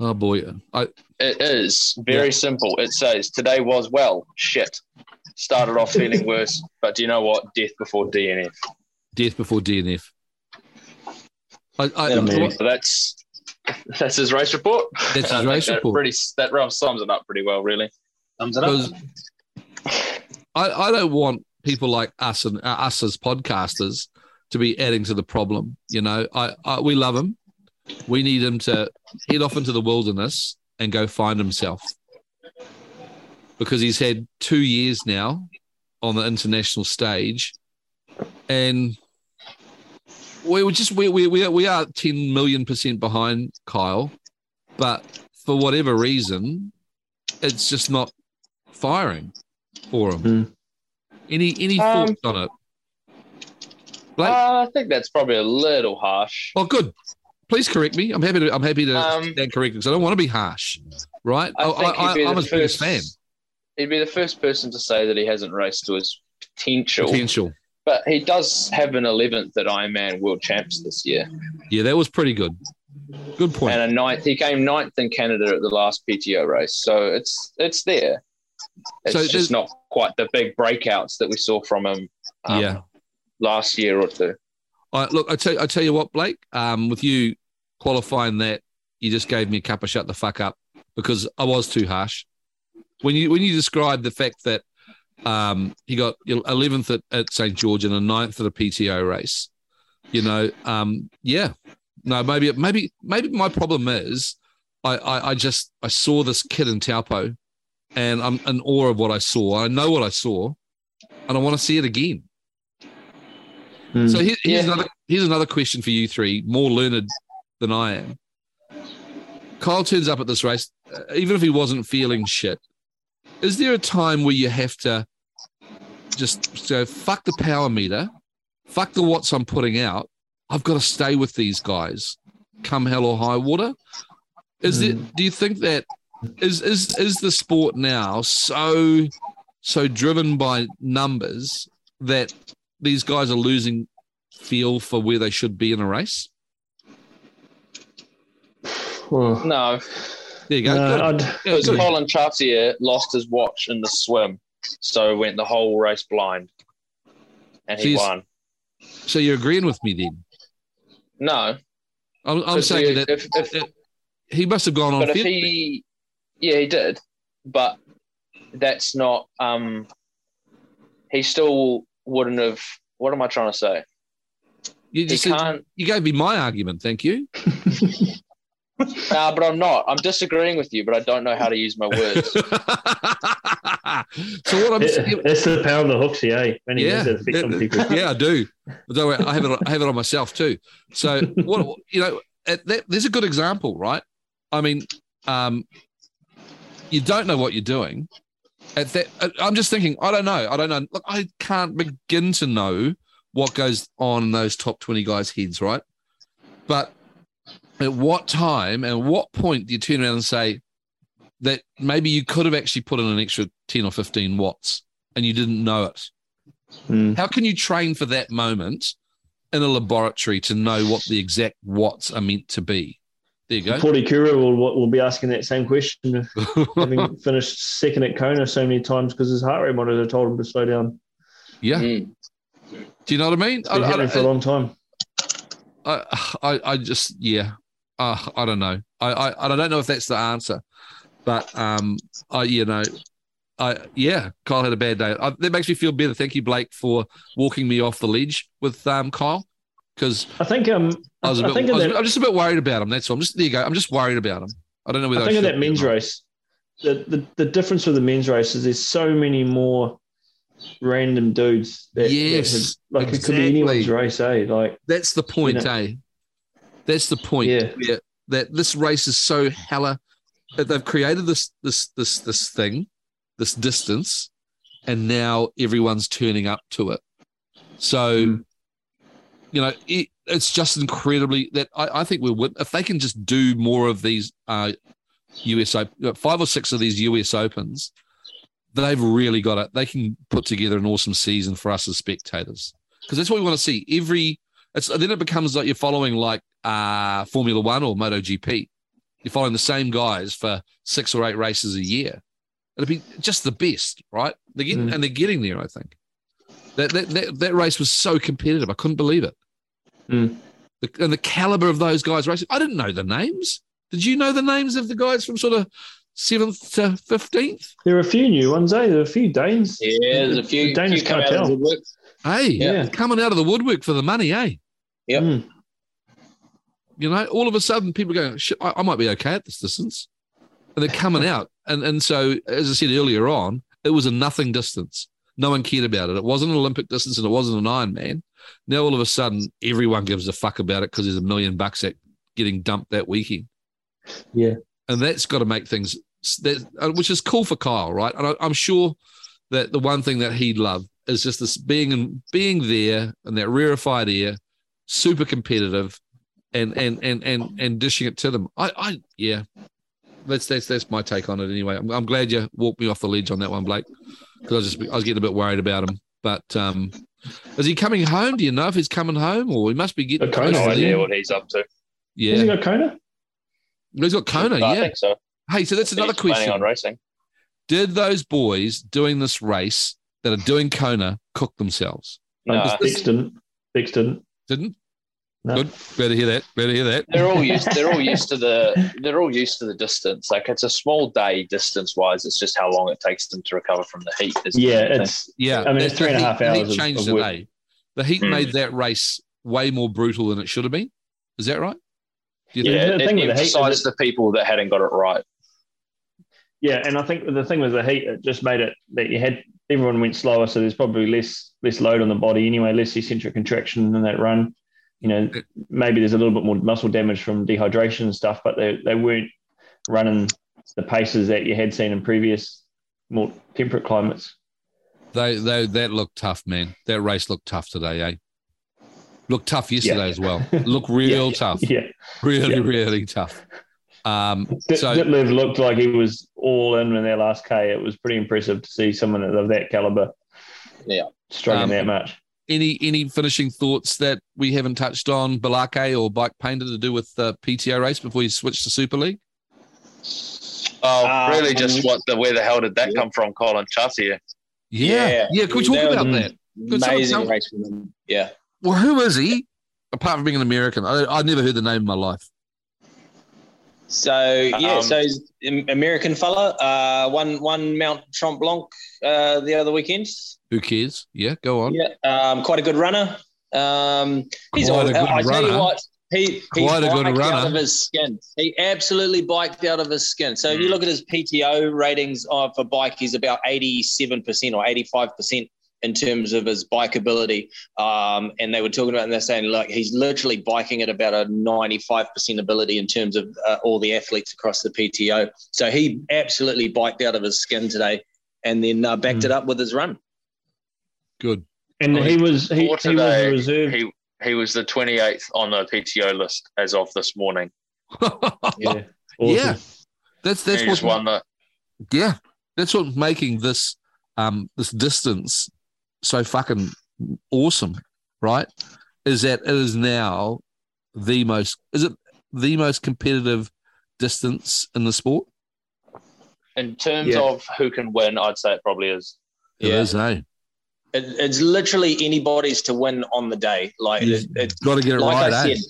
Oh boy, I It is very Yeah. simple. It says today was well shit. Started off feeling worse, but do you know what? Death before DNF. death before DNF. I, I, Yeah, maybe. So that's that's his race report. That's his race that report. Pretty that rough sums it up pretty well, really. Thumbs it up. I, I don't want people like us and uh, us as podcasters to be adding to the problem. You know, I, I we love him. We need him to head off into the wilderness and go find himself because he's had two years now on the international stage, and we were just we we we are, we are ten million percent behind Kyle, but for whatever reason, it's just not firing for him. Hmm. Any any Um, thoughts on it? Blake? Uh, I think that's probably a little harsh. oh, good. Please correct me. I'm happy to. I'm happy to Um, stand corrected because I don't want to be harsh, right? I think I, he'd be am the his biggest fan. He'd be the first person to say that he hasn't raced to his potential, Potential. But he does have an 11th at Ironman World Champs this year, Yeah, that was pretty good. Good point. and a ninth. He came ninth in Canada at the last PTO race, so it's it's there. It's So just not quite the big breakouts that we saw from him. um, Yeah. last year or two. I, look, I tell I tell you what, Blake. Um, with you qualifying that, you just gave me a cup of shut the fuck up because I was too harsh. When you when you described the fact that um, he got 11th at, at St George and a 9th at a PTO race, you know, um, yeah, no, maybe maybe maybe my problem is I, I, I just I saw this kid in Taupo, and I'm in awe of what I saw. I know what I saw, and I want to see it again. Mm. So here, here's Yeah. another here's another question for you three, more learned than I am. Kyle turns up at this race, uh, even if he wasn't feeling shit. Is there a time where you have to just go fuck the power meter, fuck the watts I'm putting out? I've got to stay with these guys, come hell or high water. Is it? Hmm. Do you think that is is is the sport now so so driven by numbers that these guys are losing feel for where they should be in a race? Well, No, There you go. no, Good. I'd, Yeah. Collin Chartier lost his watch in the swim, so went the whole race blind, and he Jeez. won. So you're agreeing with me then? No, I'm, I'm 'cause saying he- that if, if, that he must have gone on. but if he, yeah, he did, but that's not. Um, he still wouldn't have. What am I trying to say? you, He said- can't. you gave me my argument. Thank you. Nah, but I'm not. I'm disagreeing with you, but I don't know how to use my words. so what I'm saying, that's the power of the hooksy, eh? When yeah, has that effect on people. yeah, I do. But I have it. I have it on myself too. So what you know, that, there's a good example, right? I mean, um, you don't know what you're doing. At that, I'm just thinking. I don't know. I don't know. Look, I can't begin to know what goes on in those top 20 guys' heads, right? But at what time and what point do you turn around and say that maybe you could have actually put in an extra 10 or 15 watts and you didn't know it? Mm. How can you train for that moment in a laboratory to know what the exact watts are meant to be? There you go. Forty Kura will, will be asking that same question, having finished second at Kona so many times because his heart rate monitor told him to slow down. yeah. Mm. Do you know what I mean? It's been I, happening for a I, long time. I, I, I just, yeah. Uh, I don't know. I, I, I don't know if that's the answer, but um, I, you know, I, yeah, Kyle had a bad day. I, that makes me feel better. Thank you, Blake, for walking me off the ledge with um, Kyle, because I think um I was a I bit, think I in was, that- I'm just a bit worried about him. That's all. I'm just there. You go. I'm just worried about him. I don't know whether I think in should that men's race, the, the the difference with the men's race is there's so many more random dudes. That, that Yes, have- like it could be anyone's race, eh? Like That's the point, know. eh? That's the point. Yeah. that this race is so hella that they've created this this this this thing, this distance, and now everyone's turning up to it. So, Mm. you know, it, it's just incredibly that I, I think we would if they can just do more of these uh US five or six of these US Opens, they've really got it. They can put together an awesome season for us as spectators because that's what we want to see. Every it's then it becomes like you're following like uh Formula One or MotoGP. You're following the same guys for six or eight races a year. It'd be just the best, right? They're getting Mm. and they're getting there. I think that that that, that race was so competitive. I couldn't believe it. Mm. The, and the caliber of those guys racing. I didn't know the names. Did you know the names of the guys from sort of seventh to fifteenth? there are a few new ones, eh? There are a few Danes. Yeah, there's a few. The Danish few come out of the cartel. woodwork. Hey, Yeah. coming out of the woodwork for the money, eh? Yep. Mm. You know, all of a sudden people are going, Shit, I, I might be okay at this distance. And they're coming out. And and so as I said earlier on, it was a nothing distance. No one cared about it. It wasn't an Olympic distance and it wasn't an Ironman. Now all of a sudden everyone gives a fuck about it because there's a million bucks at getting dumped that weekend. Yeah. And that's got to make things that uh, which is cool for Kyle, right? And I, I'm sure that the one thing that he'd love is just this being and being there and that rarefied air, super competitive, and and and and and dishing it to them. I I yeah, that's that's that's my take on it anyway. I'm, I'm glad you walked me off the ledge on that one, Blake, because I was just I was getting a bit worried about him. But um, is he coming home? Do you know if he's coming home or he must be getting Okay, close No to idea what he's up to. Has he Yeah, got Kona? he's got Kona. I Yeah. think so. Hey, so that's another He's planning question. on racing. Did those boys doing this race that are doing Kona cook themselves? No, Just- Bex didn't. Bex didn't. Didn't? No. Good. Better hear that. Better hear that. they're all used. They're all used to the. They're all used to the distance. Like it's a small day distance wise. It's just how long it takes them to recover from the heat. is the Yeah, main it's Yeah. I mean, it's three and a half three and heat- half the heat hours of- changed of the day. The heat Mm. made that race way more brutal than it should have been. Is that right? Do you think? yeah. the It thing with the heat is emphasised the people that hadn't got it right. Yeah, and I think the thing with the heat, it just made it that you had everyone went slower, so there's probably less less load on the body anyway, less eccentric contraction in that run. You know, maybe there's a little bit more muscle damage from dehydration and stuff, but they they weren't running the paces that you had seen in previous more temperate climates. They, they, that looked tough, man. That race looked tough today, eh? Looked tough yesterday Yeah. as well. Looked real tough. Yeah, Really, Yeah. really tough. Um, D- so Ditlev looked like he was all in in their last K. It was pretty impressive to see someone of that caliber. Yeah. struggling Um, that much. any any finishing thoughts that we haven't touched on, Balake or Bike Painter, to do with the PTO race before you switch to Super League? Oh, Um, really? Just what the where the hell did that come from, Collin? Chartier. Yeah, yeah. yeah. Can we talk That about that? Could Amazing race from them. Yeah. Well, who is he? Apart from being an American, I I never heard the name in my life. So yeah, Um, so American fella. Uh, one one Mount Trompe Blanc uh, the other weekend. Who cares? Yeah, go on. Yeah, um, quite a good runner. Um, he's Quite all, a good I tell runner. you what, he Quite a good runner. out of his skin. He absolutely biked out of his skin. So if you Mm. look at his PTO ratings of a bike, he's about eighty-seven percent or eighty-five percent in terms of his bike ability. Um, and they were talking about, and they're saying, look, he's literally biking at about a ninety-five percent ability in terms of uh, all the athletes across the PTO. So he absolutely biked out of his skin today, and then uh, backed Mm. it up with his run. Good. And he was he, For he was today, a reserve. He he was the 28th on the PTO list as of this morning. yeah, Yeah. That's that's he what won the yeah, that's what making this um this distance so fucking awesome, right? Is that it is now the most is it the most competitive distance in the sport? in terms Yeah. of who can win. I'd say it probably is. It Yeah. is, eh? It, it's literally anybody's to win on the day. Like You it, it's got to get it like right, I eh? said,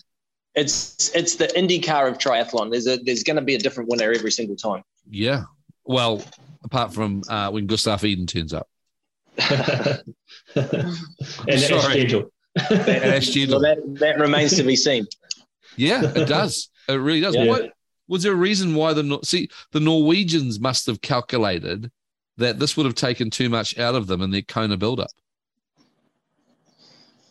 it's it's the IndyCar of triathlon. There's a there's going to be a different winner every single time. Yeah. Well, apart from uh, when Gustav Iden turns up. and that's Sorry. gentle. That's So that that remains to be seen. Yeah, it does. It really does. Yeah. What was there a reason why the see the Norwegians must have calculated that this would have taken too much out of them in their Kona build-up?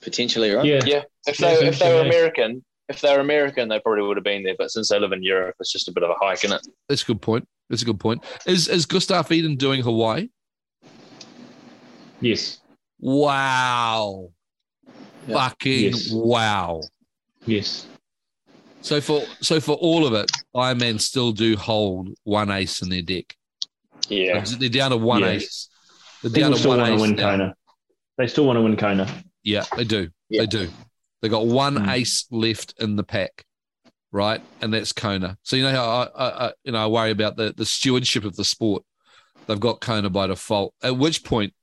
Potentially, right? Yeah, Yeah, if Yeah, they if they were. American, if they were American, they probably would have been there. But since they live in Europe, it's just a bit of a hike, isn't it? That's a good point. That's a good point. Is is Gustav Iden doing Hawaii? Yes, Wow. Yeah. Fucking Yes. wow. yes, So for so for all of it, Ironman still do hold one ace in their deck. Yeah, They're down to one Yeah. ace. They're people down to still one want to ace. win now. Kona. They still want to win Kona. Yeah, they do. Yeah. They do. They got one Mm. ace left in the pack, right? And that's Kona. So you know how I, I, I you know I worry about the the stewardship of the sport. They've got Kona by default. At which point,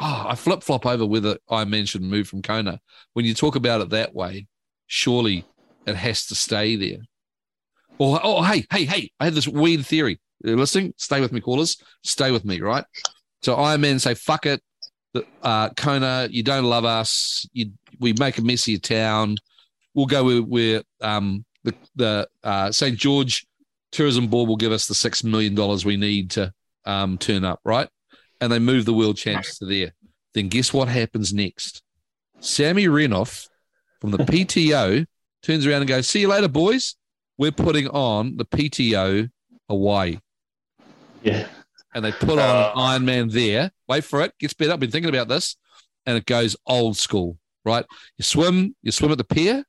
oh, I flip flop over whether Ironman should move from Kona. When you talk about it that way, surely it has to stay there. Or oh, hey, hey, hey! I had this weird theory. You're listening? Stay with me, callers. Stay with me, right? So Ironman say, "Fuck it, uh, Kona, you don't love us. You, we make a mess of your town. We'll go where, where um, the, the uh, St. George Tourism Board will give us the $6 million we need to um, turn up, right? And they move the world champs to there. Then guess what happens next? Sammy Renouf from the PTO turns around and goes, See you later, boys. We're putting on the PTO Hawaii Yeah, and they put Uh, on an Ironman there. Wait for it. Gets better. I've been thinking about this, and it goes old school. Right? You swim. You swim at the pier,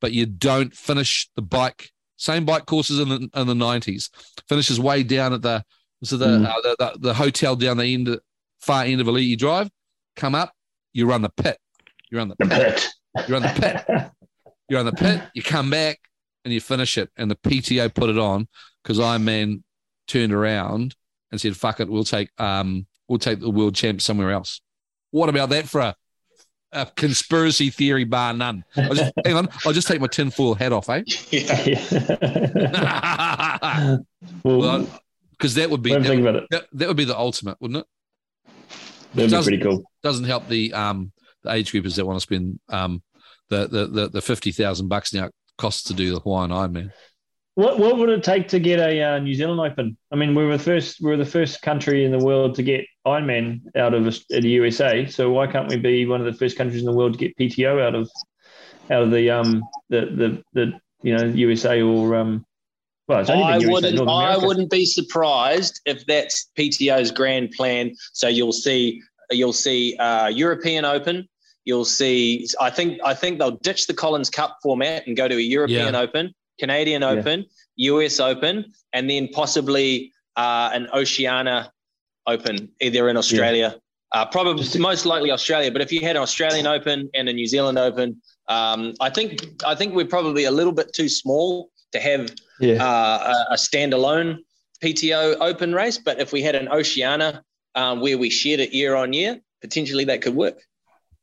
but you don't finish the bike. Same bike courses in the in the nineties. Finishes way down at the so the, Mm. uh, the, the the hotel down the end, far end of Alii Drive. Come up. You run the pit. You run the pit. You run the pit. You're on the pit. You come back and you finish it. And the PTO put it on because Ironman turned around and said, "Fuck it, we'll take um we'll take the world champ somewhere else." What about that for a a conspiracy theory bar none. I'll just, hang on, I'll just take my tinfoil hat off, eh? Yeah. well, Because that would be that, think about it. that, that would be the ultimate, wouldn't it? That'd be doesn't- pretty cool. Doesn't help the um the age groupers that want to spend um the the the, the fifty thousand bucks now costs to do the Hawaiian Ironman. What what would it take to get a uh, New Zealand Open? I mean, we were the first we were the first country in the world to get Ironman out of the USA. So why can't we be one of the first countries in the world to get PTO out of out of the um the the, the you know USA or um well it's only I been USA, wouldn't. I wouldn't be surprised if that's PTO's grand plan. So you'll see. You'll see uh, European Open. You'll see. I think. I think they'll ditch the Collins Cup format and go to a European Yeah. Open, Canadian Open, US Open, and then possibly uh, an Oceania Open, either in Australia. Uh, probably most likely Australia, but if you had an Australian Open and a New Zealand Open, um, I think I think we're probably a little bit too small to have Yeah, uh, a, a standalone PTO open race. But if we had an Oceania um, where we shared it year on year, potentially that could work.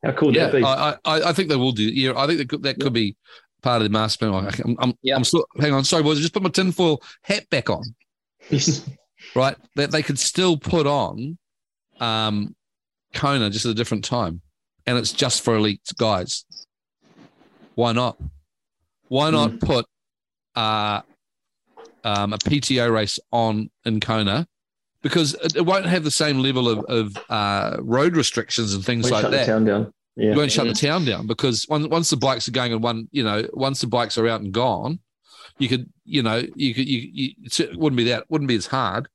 how cool would yeah, that be? I, I I think they will do. Yeah, I think that could, that could be part of the master plan. I- I'm, I'm, Yeah. I'm still. Hang on, sorry, boys. I just put my tinfoil hat back on. right? That they could still put on um, Kona just at a different time, and it's just for elite guys. Why not? Why not put uh, um, a PTO race on in Kona? Because it, it won't have the same level of, of uh, road restrictions and things like that We like shut the town down. Yeah, You won't shut the town down because once once the bikes are going and one, you know, once the bikes are out and gone, you could, you know, you could, you, you it wouldn't be that, wouldn't be as hard.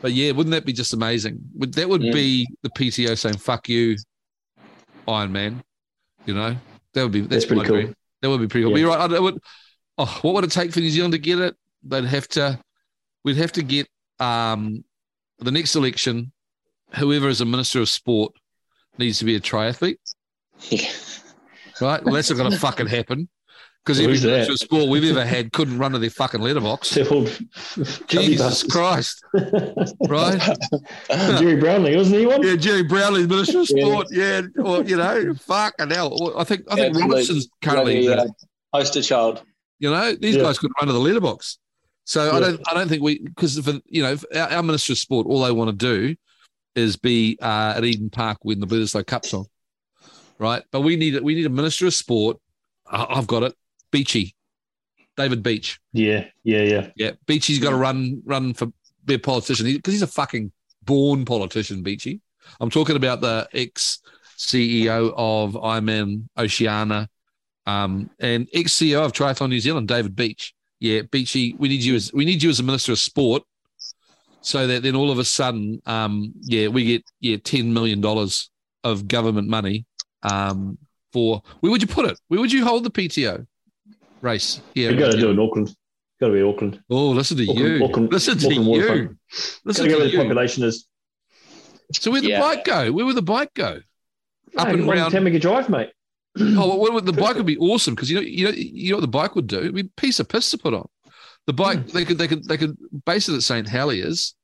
But yeah, wouldn't that be just amazing? Would that would Yeah. be the PTO saying "fuck you, Iron Man"? You know, that would be that's, That's pretty cool. dream. That would be pretty cool. But you're right. I, I would. Oh, what would it take for New Zealand to get it? They'd have to. We'd have to get um, the next election. Whoever is a minister of sport needs to be a triathlete right? Well, that's not going to fucking happen because every minister of sport we've ever had couldn't run to their fucking letterbox. They're all chubby Jesus. Christ, right? Gerry Brownlee, wasn't he one? Yeah, Gerry Brownlee, minister of sport. Yeah, or you know, fucking hell. I think I think Robertson's currently, Bloody, uh, poster child. You know, these Yeah. guys couldn't run to the letterbox. So I don't, I don't think we, because for you know, our, our minister of sport, all they want to do is be uh, at Eden Park when the Bledisloe Cup's on, right? But we need, we need a minister of sport. I- I've got it, Beachy, David Beeche. Yeah, yeah, yeah. Yeah, Beachy's got to run, run for be a politician because he's a fucking born politician. Beachy. I'm talking about the ex CEO of Ironman Oceania, um, and ex CEO of Triathlon New Zealand, David Beeche. Yeah, Beachy, we need you as we need you as a minister of sport, so that then all of a sudden, um, yeah, we get yeah ten million dollars of government money. Um, for where would you put it? Where would you hold the PTO race? Yeah, We've got to do it in Auckland. Got to be Auckland. Oh, listen to Auckland, you. Auckland, listen to Auckland you. waterfront. Listen to go to the population is. So where'd the bike go? Where would the bike go? Up Hey, and on round. Tamaki Drive, mate. Oh, well, what would- the bike would be awesome because you know, you know, you know what the bike would do? It'd be a piece of piss to put on. The bike Hmm. they could they could they could base it at St Heliers,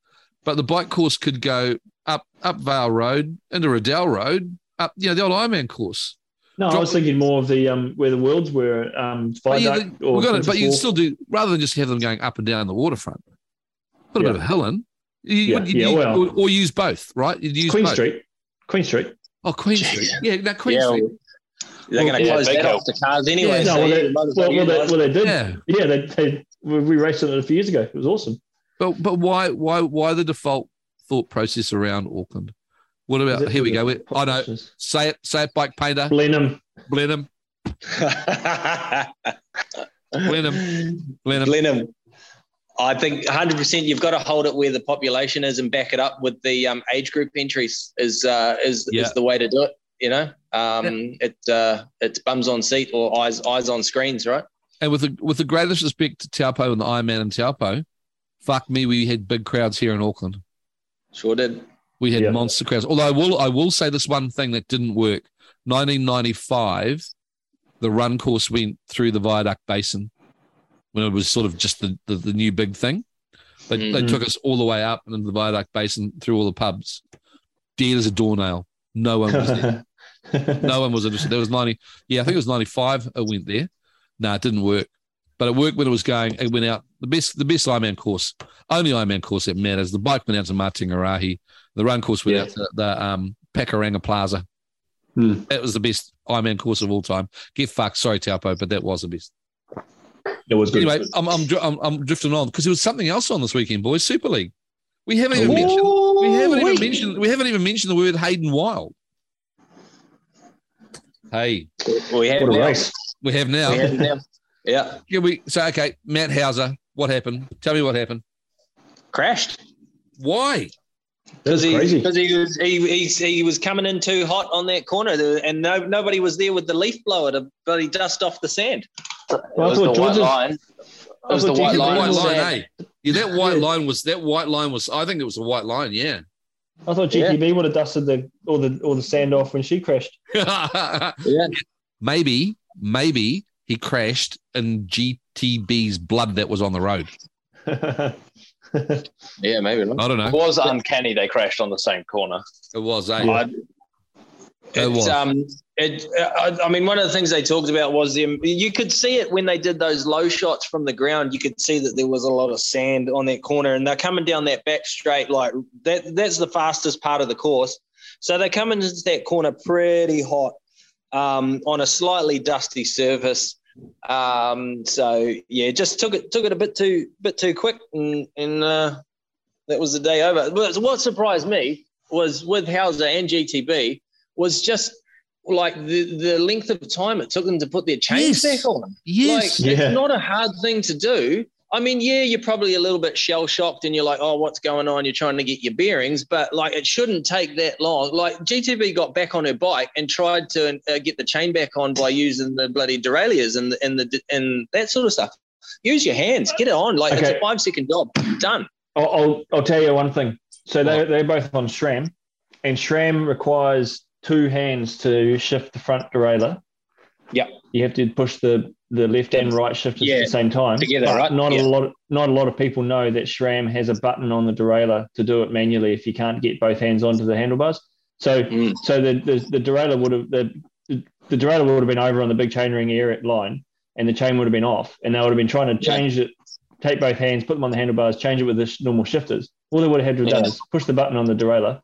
but the bike course could go up up Vale Road into Riddell Road, up you know the old Ironman course. No, I was thinking more of the um where the worlds were um But, you, or got it, but you Wharf. still do rather than just have them going up and down the waterfront. Put a bit of a hill in. You, Yeah, would- yeah, you- well- or, or use both, right? You'd use Queen both. Street. Queen Street. Oh, Queen Street. Yeah, no, Queen Yeah, Street. They're Well, going to yeah, close that off the cars anyway. Yeah, no, so well, they, well, well, they, well, they did. Yeah. Yeah, they, they we we raced it a few years ago. It was awesome. But but why why why the default thought process around Auckland? What about here we go? it- We- I know. Say it, say it, bike painter, Blenheim. Blenheim, Blenheim, Blenheim. Blenheim. I think 100% you've got to hold it where the population is and back it up with the um, age group entries is uh, is, Yeah. is the way to do it. You know, um, it uh, it's bums on seat or eyes eyes on screens, right? And with the with the greatest respect to Taupo and the Ironman and Taupo, fuck me, we had big crowds here in Auckland. Sure did. We had Yeah. monster crowds. Although I will I will say this one thing that didn't work. 1995, the run course went through the Viaduct Basin when it was sort of just the, the, the new big thing. They, they Mhm. took us all the way up into the Viaduct Basin through all the pubs. Dead as a doornail. No one was there. No one was interested. There was 90. Yeah, I think it was 95. It went there. No, it didn't work. But it worked when it was going. It went out. The best the best Ironman course, only Ironman course that matters. The bike went out to Matingarahi. The run course went Yeah. out to the um, Pakuranga Plaza. Hmm. That was the best Ironman course of all time. Get fucked. Sorry, Taupo, but that was the best. It was good. Anyway, I'm, I'm, I'm, I'm drifting on because there was something else on this weekend, boys. Super League. We haven't even mentioned. We haven't even mentioned. We haven't even mentioned the word Hayden Wilde. Hey, We have what a now. race. we have now. We have now. Yeah, Yeah, we so okay. Matt Hauser, what happened? Tell me what happened. crashed Why? That's because he crazy. because he was he, he he was coming in too hot on that corner, and no nobody was there with the leaf blower to bloody dust off the sand. Well, I was the thought white line. It was the white line. white line, eh? Yeah, that white Yeah. line was that white line was. I think it was a white line. Yeah. I thought GTB would have dusted the all the all the sand off when she crashed. Yeah, maybe, maybe he crashed in GTB's blood that was on the road. yeah, maybe not. I don't know. It was uncanny they crashed on the same corner. It was. Eh? Yeah. It was. Um, it, I, I mean, one of the things they talked about was the you could see it when they did those low shots from the ground. You could see that there was a lot of sand on that corner, and they're coming down that back straight like that. That's the fastest part of the course. So they're coming into that corner pretty hot um, on a slightly dusty surface. Um, so yeah, just took it took it a bit too bit too quick, and, and uh, that was the day over. But what surprised me was with Hauser and GTB was just like the, the length of time it took them to put their chains Yes. back on. yes. Like Yeah. it's not a hard thing to do. I mean, yeah, you're probably a little bit shell shocked and you're like, oh, what's going on? You're trying to get your bearings, but like it shouldn't take that long. Like GTB got back on her bike and tried to uh, get the chain back on by using the bloody derailleurs and the, and the and that sort of stuff. Use your hands, get it on. Like it's a five second job, done. I'll, I'll I'll tell you one thing. So they they're both on SRAM, and SRAM requires two hands to shift the front derailleur. Yeah, You have to push the the left and right shifters Yeah, at the same time. together, But right? Not Yeah. a lot. Of, not a lot of people know that SRAM has a button on the derailleur to do it manually if you can't get both hands onto the handlebars. So Mm. so the the, the derailleur would have the, the derailleur would have been over on the big chainring air line, and the chain would have been off, and they would have been trying to Yeah. change it, take both hands, put them on the handlebars, change it with the sh- normal shifters. All they would have had to have done is push the button on the derailleur,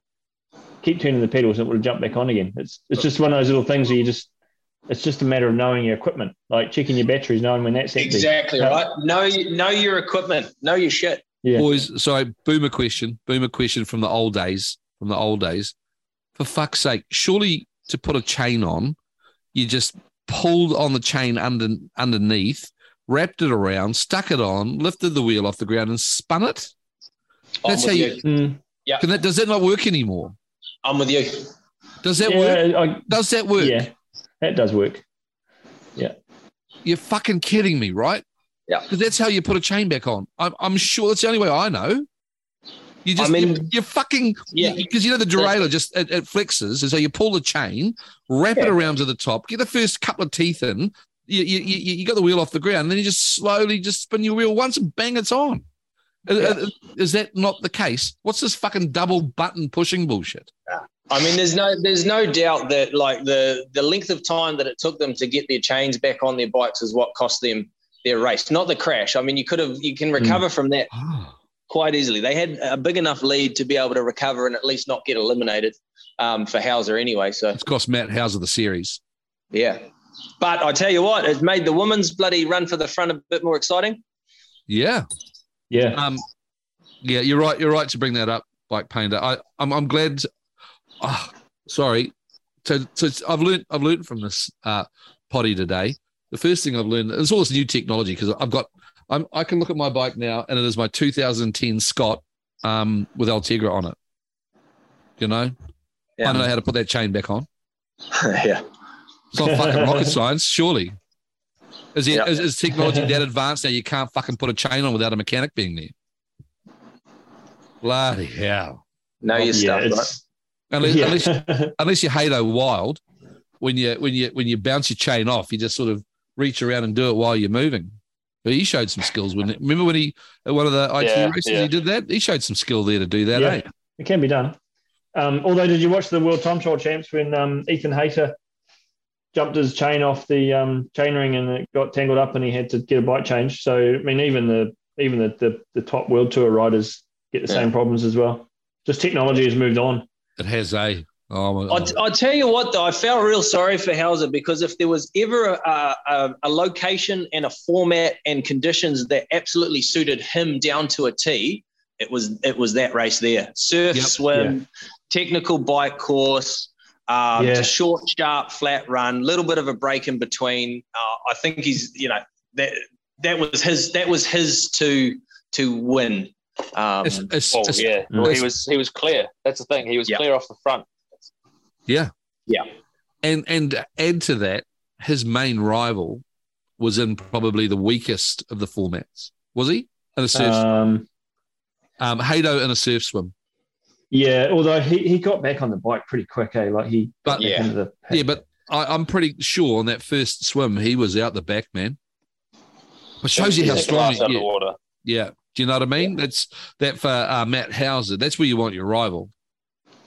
keep turning the pedals, and it would have jumped back on again. It's it's just one of those little things where you just it's just a matter of knowing your equipment, like checking your batteries, knowing when that's empty. Exactly Yeah. right. Know know your equipment. Know your shit. Yeah. Boys, sorry, boomer question. Boomer question from the old days. From the old days. For fuck's sake, surely to put a chain on, you just pulled on the chain under underneath, wrapped it around, stuck it on, lifted the wheel off the ground, and spun it. That's how you. you. Mm, Can that does that not work anymore? I'm with you. Does that work? I, Does that work? yeah, that does work. Yeah. You're fucking kidding me, right? Yeah. Because that's how you put a chain back on. I'm, I'm sure that's the only way I know. You just, I mean- you, you're fucking, Yeah. Because you know the derailleur just it, it flexes, and so you pull the chain, wrap it around to the top, get the first couple of teeth in. You, you, you, you got the wheel off the ground, and then you just slowly just spin your wheel once, and bang, it's on. Uh, uh, Is that not the case? What's this fucking double button pushing bullshit? I mean, there's no there's no doubt that like the the length of time that it took them to get their chains back on their bikes is what cost them their race, not the crash. I mean, you could have you can recover from that quite easily. They had a big enough lead to be able to recover and at least not get eliminated um, for Hauser anyway. So It's cost Matt Hauser the series. yeah, but I tell you what, it made the women's bloody run for the front a bit more exciting. Yeah. Yeah, Um, yeah, you're right. You're right to bring that up, Bike Painter. I, I'm, I'm glad. Oh, sorry. So, so I've learned, I've learned from this uh, potty today. The first thing I've learned is all this new technology because I've got, I'm, I can look at my bike now and it is my 2010 Scott um, with Ultegra on it. You know, I don't know how to put that chain back on. yeah. It's not fucking rocket science, surely. Is, it, Yeah. is, is technology that advanced now? You can't fucking put a chain on without a mechanic being there. Bloody hell! Know your yeah, stuff, right? Unless, yeah. unless, unless you Hayden Wilde, when you when you when you bounce your chain off, you just sort of reach around and do it while you're moving. But he showed some skills when remember when he at one of the IT Yeah, races yeah. he did that. He showed some skill there to do that. Yeah. Eh? it can be done. Um, although, did you watch the World Time Trial Champs when um, Ethan Hayter jumped his chain off the um, chain ring and it got tangled up and he had to get a bike change? So, I mean, even the even the the, the top World Tour riders get the Yeah. same problems as well. Just technology has moved on. It has a. Oh my I, tell you what, though, I felt real sorry for Hauser because if there was ever a, a, a location and a format and conditions that absolutely suited him down to a T, it was it was that race there. Surf, Yep. swim, technical bike course, um, Yeah. just short, sharp, flat run, little bit of a break in between. Uh, I think he's you know that that was his that was his to to win. Um, It's- it's- Well, it's- yeah, well, he was he was clear. That's the thing. He was Yeah. clear off the front. Yeah. Yeah. And and add to that, his main rival was in probably the weakest of the formats. Was he? In a surf Um, um Hado in a surf swim. Yeah, although he, he got back on the bike pretty quick, eh? Like he But Yeah. into the yeah, but I, I'm pretty sure on that first swim he was out the back, man. It shows you how strong last out yeah, yeah. Do you know what I mean? That's that for uh, Matt Hauser. That's where you want your rival.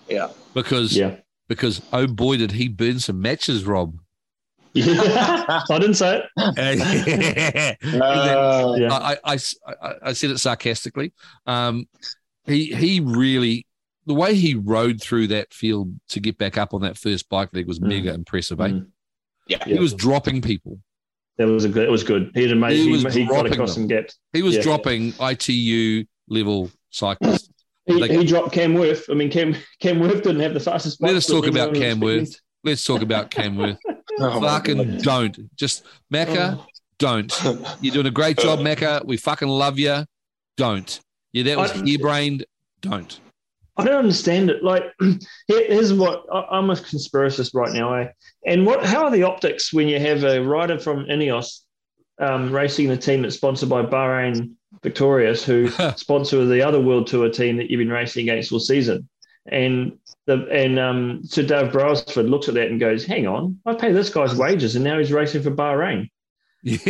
Yeah. Because yeah. because oh boy did he burn some matches, Rob. I didn't say it. Uh, Yeah. I, I, I, I said it sarcastically. Um, he he really the way he rode through that field to get back up on that first bike leg was Mm. mega impressive. Eh? Mm. Yeah. He was dropping people. That was a good. It was good. He had amazing. He He, was he got dropping across them. some gaps. He was Yeah. dropping ITU level cyclists. He, Like- he dropped Cam Wurf. I mean, Cam Cam Wurf didn't have the fastest. Let us talk about was Cam Wurf. Let's talk about Cam Wurf. oh Fucking don't. Just Macca, don't. You're doing a great job, Macca. We fucking love you. Don't. Yeah, that was I- harebrained. Don't. I don't understand it. Like, here's what I- I'm a conspiracist right now. Eh? And what? How are the optics when you have a rider from Ineos um, racing the team that's sponsored by Bahrain Victorious, who sponsor the other World Tour team that you've been racing against all season? And the and um, Sir Dave Brailsford looks at that and goes, "Hang on, I pay this guy's wages, and now he's racing for Bahrain. He's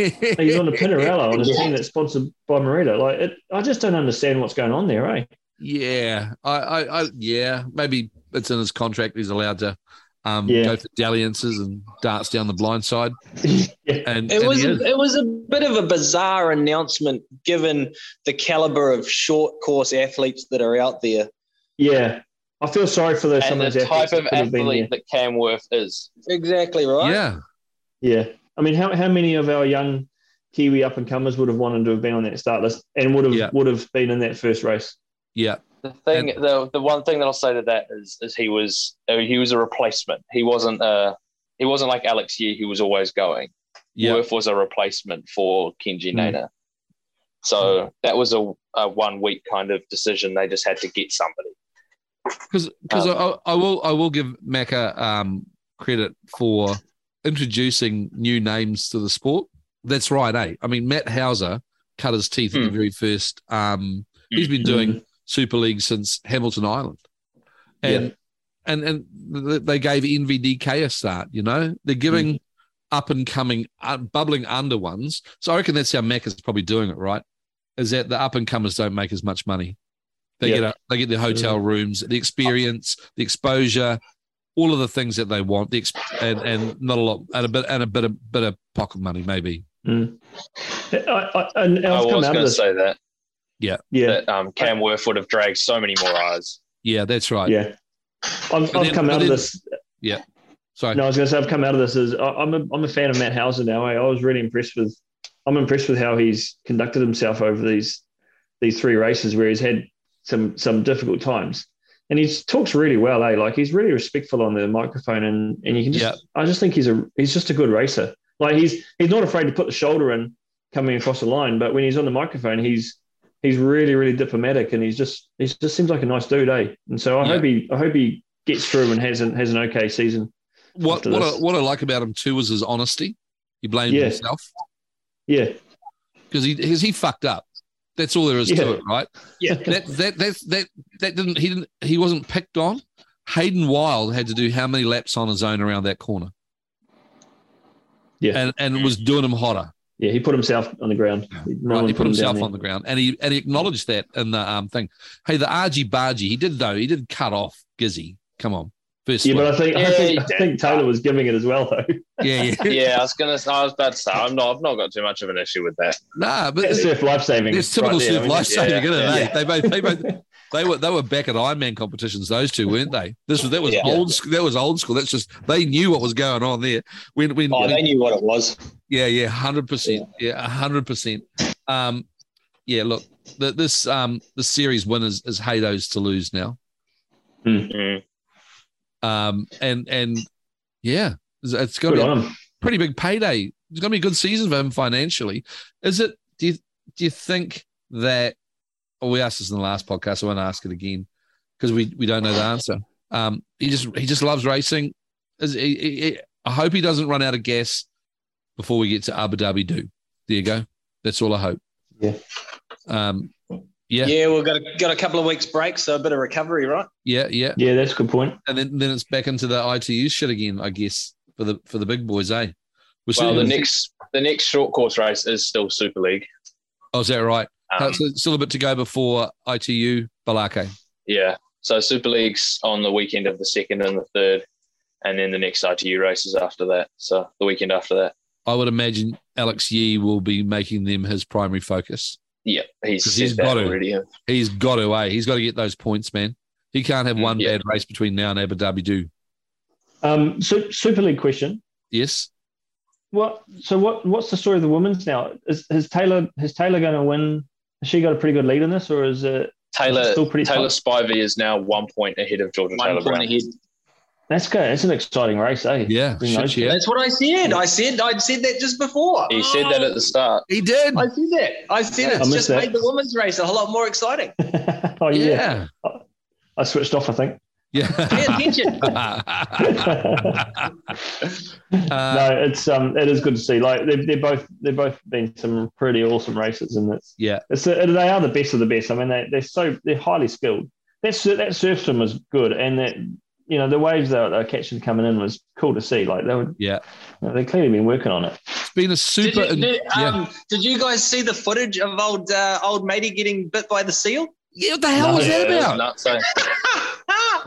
on a Pinarello on a Yeah. team that's sponsored by Merida. Like, it, I just don't understand what's going on there, eh? Yeah, I, I, I, yeah, maybe it's in his contract. He's allowed to um, Yeah. go for dalliances and darts down the blind side. yeah. And, It and was he it was a bit of a bizarre announcement given the caliber of short course athletes that are out there. Yeah, I feel sorry for those some And of the those type of could have been athlete that Cam Wurf is. Exactly right. yeah, Yeah, I mean, how how many of our young Kiwi up and comers would have wanted to have been on that start list and would have Yeah. would have been in that first race? Yeah, The thing, the the one thing that I'll say to that is, is he was uh, he was a replacement. He wasn't uh he wasn't like Alex Yee, who was always going. yeah. Wurf was a replacement for Kenji Mm. Nener. So that was a, a one week kind of decision. They just had to get somebody. Because because I, I will I will give Macca um, credit for introducing new names to the sport. That's right, eh? I mean, Matt Hauser cut his teeth in the Hmm. very first. Um, he's been doing Super League since Hamilton Island, and and and they gave NVDK a start. You know, they're giving up and coming, uh, bubbling under ones. So I reckon that's how Mac is probably doing it. Right? Is that the up and comers don't make as much money. They Yeah. get a, they get the hotel rooms, the experience, the exposure, all of the things that they want. The exp- and and not a lot and a bit and a bit of bit of pocket money maybe. Mm. I, I, and I was going to say that Yeah, that um, Cam Wurf would have dragged so many more eyes. Yeah, that's right. yeah. I've, I've then- come but out of this. Yeah. Sorry. No, I was going to say I've come out of this as I- I'm a I'm a fan of Matt Hauser now. eh? I was really impressed with. I'm impressed with how he's conducted himself over these these three races where he's had some some difficult times, and he talks really well. Eh? Like he's really respectful on the microphone, and and you can just Yeah. I just think he's a he's just a good racer. Like he's he's not afraid to put the shoulder in coming across the line, but when he's on the microphone, he's he's really really diplomatic, and he's just he just seems like a nice dude, eh? And so I Yeah. hope he I hope he gets through and has an has an okay season. What what I, what I like about him too is his honesty. He blamed Yeah. himself Yeah, because he because he fucked up. That's all there is Yeah. to it, right? Yeah. That that that that that didn't he didn't he wasn't picked on. Hayden Wilde had to do how many laps on his own around that corner, Yeah. and and was doing him hotter. Yeah, he put himself on the ground. No right, he put him himself on the ground, and he and he acknowledged that in the um thing. Hey, the argy bargy, he did though. He did cut off Gizzy. Come on, first. Yeah, one. but I think I think, I think Taylor was giving it as well, though. yeah, yeah, Yeah, I was gonna. I was about to say I'm not. I've not got too much of an issue with that. nah, but That's surf life saving. it's typical right surf life saving, yeah, isn't it? yeah. eh? They both, they both, they were they were back at Ironman competitions. Those two weren't they? This was that was Yeah. old. sc- That was old school. That's just they knew what was going on there. When when, Oh, when- they knew what it was. Yeah, yeah, hundred percent. Yeah, hundred percent. Um, yeah. Look, the, this um the series winners is Hados to lose now. Mm. Um, and and yeah, it's, it's got to be a pretty big payday. It's going to be a good season for him financially. Is it? Do you do you think that? Well, we asked this in the last podcast. I won't ask it again because we we don't know the answer. Um, he just he just loves racing. Is he, he- he- I hope he doesn't run out of gas before we get to Abu Dhabi. Do there you go. That's all I hope. Yeah. Um. Yeah. Yeah, we've got a, got a couple of weeks break, so a bit of recovery, right? Yeah. Yeah. Yeah, that's a good point. And then then it's back into the ITU shit again. I guess for the for the big boys, eh? We're Well, the next the next short course race is still Super League. Oh, is that right? Um, so it's still a bit to go before ITU Balake. yeah, so Super League's on the weekend of the second and the third, and then the next ITU races after that. So the weekend after that. I would imagine Alex Yee will be making them his primary focus. Yeah, he's 'Cause said he's that got to. already. He's got to, eh? He's got to get those points, man. He can't have Mm, one yeah. bad race between now and Abu Dhabi. Do Um, so Super League question. yes? What? So what? What's the story of the women's now? Is, is Taylor? Is Taylor going to win? Has she got a pretty good lead in this, or is it? Taylor Still pretty Taylor tough. Spivey is now one point ahead of Georgia One Taylor point Brown. ahead. That's good. It's an exciting race, eh? Yeah, Bring shit, yeah. That's what I said. I said I said that just before. He said that at the start. He did. I said that. I said I it's missed just that. made the women's race a whole lot more exciting. oh Yeah. yeah. I switched off. I think. Pay Yeah. attention. Uh, no, it's um, it is good to see. Like they've, they're both they've both been some pretty awesome races, and it's yeah. it's they are the best of the best. I mean, they they're so they're highly skilled. That sur- that surf swim was good, and that you know the waves that were, they were catching coming in was cool to see. Like they were, Yeah. you know, they've clearly been working on it. It's been a Did super. you, did, yeah. um, did you guys see the footage of old uh, old matey getting bit by the seal? yeah. What the hell No. was that Yeah, it was about?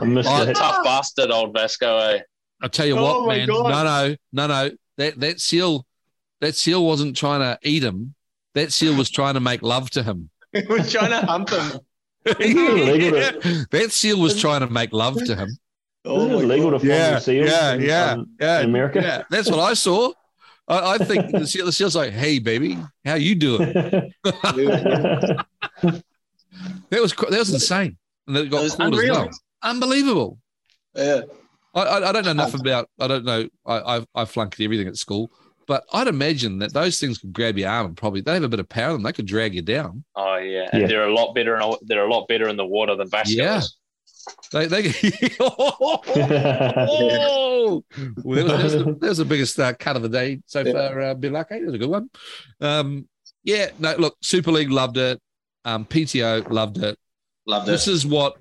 nuts? I missed Oh, it. Tough bastard, old Vasco. Eh? I tell you Oh what, man. God. No, no, no, no. That that seal, that seal wasn't trying to eat him. That seal was trying to make love to him. He was trying to hump him. illegal that seal was trying to make love to him. Isn't it illegal to farm the seals in, um, yeah, in America? yeah. That's what I saw. I, I think the, seal, the seal's like, "Hey, baby, how you doing?" That was that was insane, and it got It was caught as well. Unbelievable. Yeah. I, I, I don't know enough about. I don't know. I, I I flunked everything at school, but I'd imagine that those things could grab your arm and probably they have a bit of power in them. They could drag you down. Oh yeah, and Yeah. they're a lot better. In, they're a lot better in the water than Vasco Yeah. is. They they. oh, well, that, was, that, was the, that was the biggest uh, cut of the day so Yeah. far. Uh, Bill Lucky, that was a good one. Um, yeah, no, look, Super League loved it. Um, PTO loved it. Loved it. This is what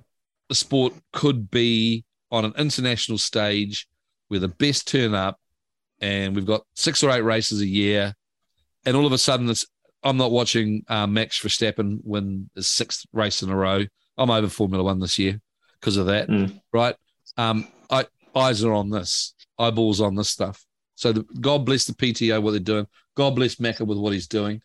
the sport could be on an international stage, with the best turn up, and we've got six or eight races a year, and all of a sudden, it's I'm not watching uh, Max Verstappen win his sixth race in a row. I'm over Formula One this year because of that, Mm. right? Um, I eyes are on this, eyeballs on this stuff. So the, God bless the PTO what they're doing. God bless Macca with what he's doing.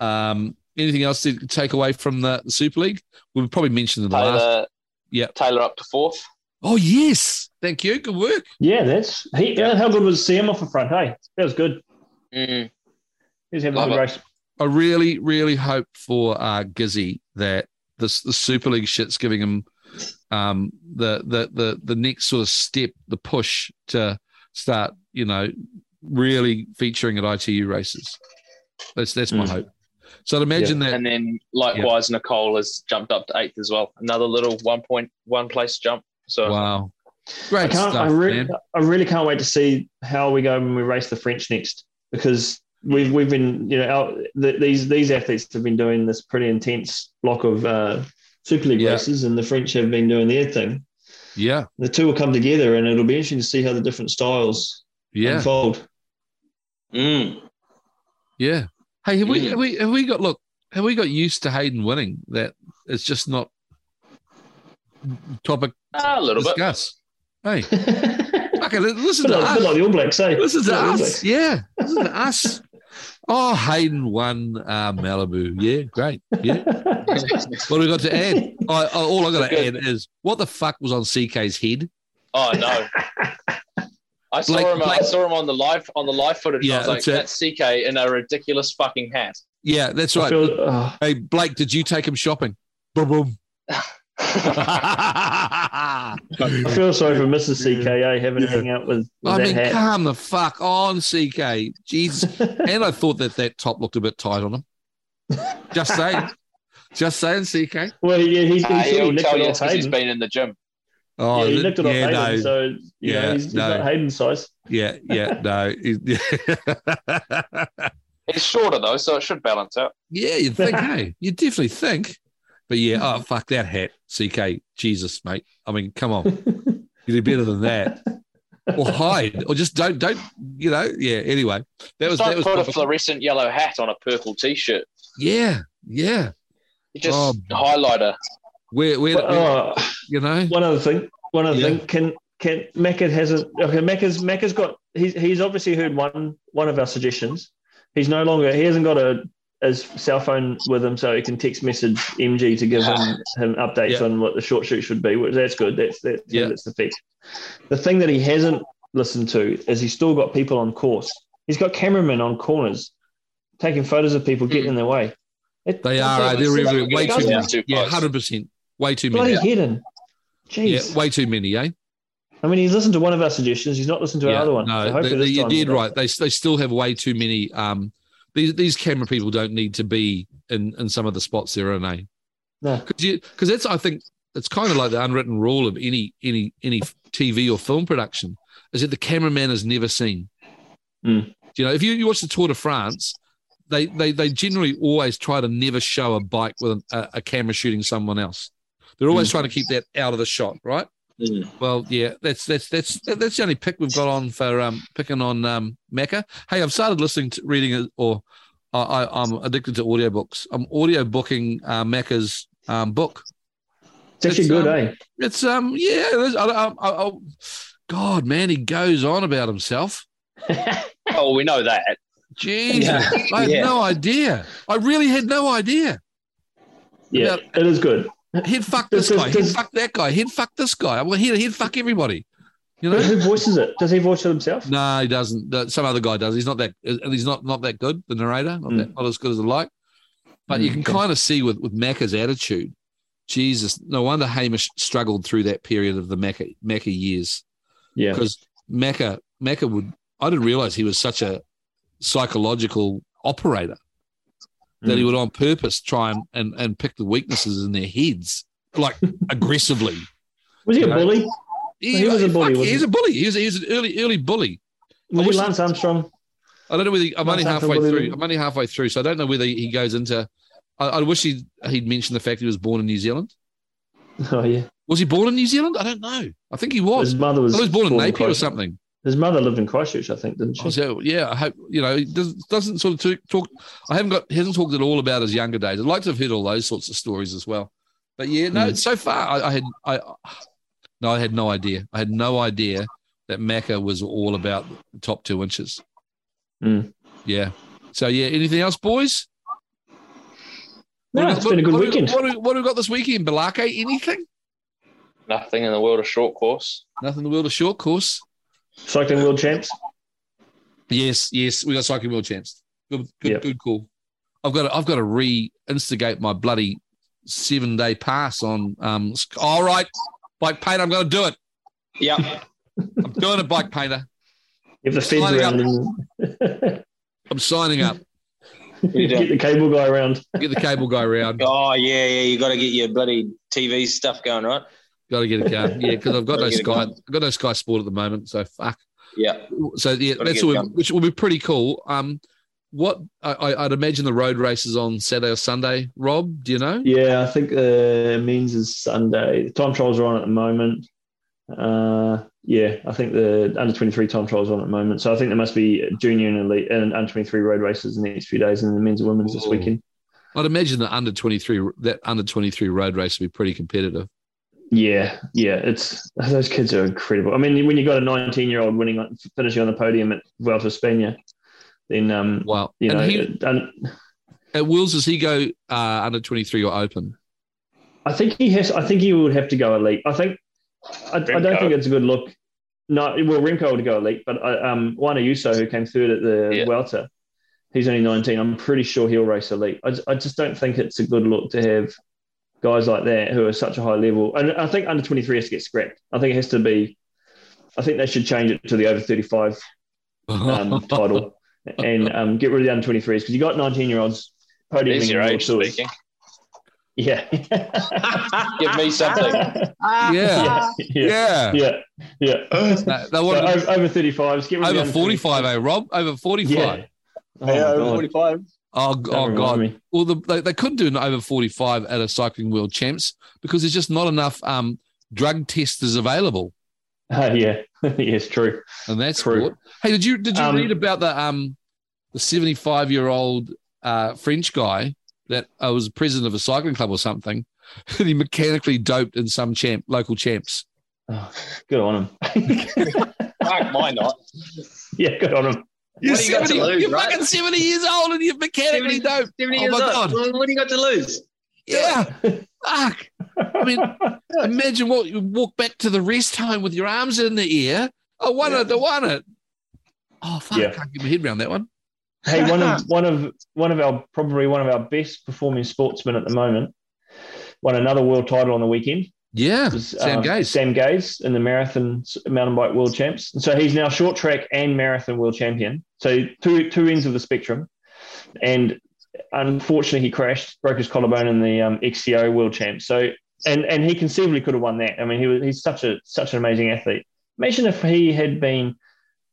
Um, anything else to take away from the, the Super League? We've probably mentioned in the last. Taylor, Yeah. Taylor up to fourth. Oh yes, thank you. Good work. yeah, that's he. Yeah, how good was Sam off the front? Hey, that was good. Mm. He was having a good it. race. I really, really hope for uh, Gizzy that this the Super League shit's giving him um, the the the the next sort of step, the push to start, you know, really featuring at ITU races. That's that's my Mm. hope. So I'd imagine that And then likewise, Nicole has jumped up to eighth as well. Another little one point one place jump. So wow, I great can't. stuff, I, re- man. I really can't wait to see how we go when we race the French next because we've we've been you know our, the, these these athletes have been doing this pretty intense block of uh, Super League Yeah. races, and the French have been doing their thing. Yeah, The two will come together, and it'll be interesting to see how the different styles yeah, unfold. Mm. yeah. Hey, have we, Mm. have we have we got look? Have we got used to Hayden winning? That it's just not topic Ah, a little bit. discuss. Hey, okay, li- listen like, to bit like us. the All Blacks, eh? Listen to Bit like us. Yeah, listen to us. Oh, Hayden won uh, Malibu. Yeah, great. Yeah. What do we got to add? I, I, all I got to add is what the fuck was on CK's head? Oh no. I saw Blake- him. I saw him on the live on the live footage. and Yeah, I was like, that's it. "That's CK in a ridiculous fucking hat." Yeah, that's right. feel, oh, Hey, Blake, did you take him shopping? Boom, boom. I feel sorry for Mrs. CKA having to Yeah. hang out with, with I that mean, hat. calm the fuck on, CK. Jesus. and I thought that that top looked a bit tight on him. Just saying. Just saying, CK. Well, yeah, he's, Uh, he said he he'll tell it you off it's 'cause he's been in the gym. Oh, yeah, he th- nicked it off yeah, Hayden, no. so you Yeah, know, he's, he's no. not Hayden's size. Yeah, yeah, no. He's shorter though, so it should balance out. yeah, you'd think, hey, you definitely think. But yeah, oh, fuck that hat, CK. Jesus, mate. I mean, come on. You do better than that. Or hide, or just don't, don't, you know. Yeah. Anyway, that was Don't that was put a fluorescent yellow hat on a purple t-shirt. yeah, yeah. You just Oh. highlighter. Where, where, oh, you know? one other thing. One other Yeah. thing. Can can Macca hasn't okay? Macca's Macca's got he's he's obviously heard one one of our suggestions. He's no longer he hasn't got a his cell phone with him, so he can text message MG to give him him updates Yeah. on what the short shoot should be. Which that's good. That's that's Yeah. that's the fix. The thing that he hasn't listened to is he's still got people on course. He's got cameramen on corners taking photos of people getting in their way. It- They are. Uh, they're it every, way too too Yeah, hundred percent. Way too Bloody many. hidden. Yeah, Jeez. way too many. Eh? I mean, he's listened to one of our suggestions. He's not listened to our yeah, other one. No, so they, you did right. They they still have way too many. Um, these these camera people don't need to be in in some of the spots they're in. Eh? No. Because because that's I think it's kind of like the unwritten rule of any any any TV or film production is that the cameraman is never seen. Mm. You know, if you, you watch the Tour de France, they they they generally always try to never show a bike with a, a camera shooting someone else. They're always Mm. trying to keep that out of the shot, right? Mm. Well, yeah, that's that's that's that's the only pick we've got on for um picking on um Macca. Hey, I've started listening to reading it, or I, I I'm addicted to audiobooks. I'm audio booking uh, Macca's um book. It's actually It's, good, um, eh? It's um yeah, it is. I, I, I, I, God, man, he goes on about himself. Oh, we know that. Jesus, Yeah. I had Yeah. no idea. I really had no idea. Yeah, About- it is good. He'd fuck this Does- guy. He'd fuck that guy. He'd fuck this guy. Well, he'd, he'd fuck everybody. You know? Who voices it? Does he voice it himself? No, he doesn't. Some other guy does. He's not that, and he's not not that good. The narrator, not, that, not as good as I like. But you Mm, can okay. kind of see with with Macca's attitude. Jesus, no wonder Hamish struggled through that period of the Macca Macca years Yeah. because Macca Macca would. I didn't realize he was such a psychological operator that he Mm. would on purpose try and, and and pick the weaknesses in their heads like aggressively. Was he a know, bully? He, He was a fuck, bully, He wasn't a bully. He was, he was an early early bully. Was wish he he- Lance Armstrong? I don't know whether I'm only Lance Armstrong halfway bullied through. him? I'm only halfway through, so I don't know whether he goes into. I, I wish he'd he'd mentioned the fact he was born in New Zealand. Oh yeah. Was he born in New Zealand? I don't know. I think he was. His mother was. I was born in born in Napier or something. His mother lived in Christchurch, I think, didn't she? Oh, so, yeah, I hope you know. He does, doesn't sort of talk, talk. I haven't got. He hasn't talked at all about his younger days. I'd like to have heard all those sorts of stories as well. But yeah, no. Mm. So far, I, I had. I no, I had no idea. I had no idea that Macca was all about the top two inches. Mm. Yeah. So yeah. Anything else, boys? What No, do we- it's been a good what weekend. What do, we- what do we got this weekend, Balake? Anything? Nothing in the world of short course. Nothing in the world of short course. Cycling world champs. Yes, yes, we got cycling world champs. Good, good, Yep. good call. I've got to, I've got to re-instigate my bloody seven day pass on. Um, all right, bike painter, I'm going to do it. Yeah. I'm doing it, bike painter. If the feds Signing around and I'm signing up. Get the cable guy around. Get the cable guy around. Oh yeah, yeah. You got to get your bloody TV stuff going, right? Got to get a car. Yeah, because I've got no Gotta get it Sky. I've got no Sky Sport at the moment. So fuck. Yeah. So yeah, Gotta that's get all, done. which will be pretty cool. Um, what I, I- I'd imagine the road races on Saturday or Sunday. Rob, do you know? Yeah, I think uh, means is Sunday. The time trials are on at the moment. Uh, Yeah, I think the under 23 time trials are on at the moment. So I think there must be junior and elite and under 23 road races in the next few days and the men's and women's this Ooh. weekend. I'd imagine that under 23 that under 23 road race would be pretty competitive. Yeah, yeah, it's those kids are incredible. I mean, when you got a 19 year old winning, finishing on the podium at Vuelta a España, then um, Wow. you know, and he, it- and at Wills, does he go uh, under 23 or open? I think he has. I think he would have to go elite. I think. I, I don't think it's a good look. No, well, Remco would go elite, but uh, um, Juan Ayuso, who came third at the Yeah. Vuelta, he's only 19. I'm pretty sure he'll race elite. I, I just don't think it's a good look to have guys like that who are such a high level. And I think under 23 has to get scrapped. I think it has to be. I think they should change it to the over 35 um, title and um, get rid of the under 23s because you got 19 year olds podiuming There's your age Tours. speaking. Yeah. Give me something. yeah. yeah. Yeah. Yeah. Yeah. Uh, they So over, over 35s, get rid over 45, eh, Rob? Over 45. Yeah. Oh, yeah, over God. 45. Oh, Don't oh God. me. Well, the, they, they couldn't do an over 45 at a cycling world champs because there's just not enough um, drug testers available. Uh, yeah. yes, true. And that's True. sport. Hey, did you did you Um, read about the um the 75 year old uh, French guy that uh, was president of a cycling club or something? And he mechanically doped in some champ local champs. Oh, good on him. Fuck, why not? yeah, good on him. You're, What do you 70 lose, you're right? fucking 70 years old and you're mechanically 70, doped. 70 Oh years my old. God. Well, What do you got to lose? Yeah. Fuck. I mean, imagine what you walk back to the rest home with your arms in the air. I won it. I won it. Oh, fuck. Yeah. I can't get my head around that one. hey, one of one of one of our probably one of our best performing sportsmen at the moment won another world title on the weekend. Yeah. Was, Sam um, Gaze. Sam Gaze in the marathon mountain bike world champs. And so he's now short track and marathon world champion. So two two ends of the spectrum. And unfortunately, he crashed, broke his collarbone in the um, XCO world champs. So and and he conceivably could have won that. I mean, he was he's such a such an amazing athlete. Imagine if he had been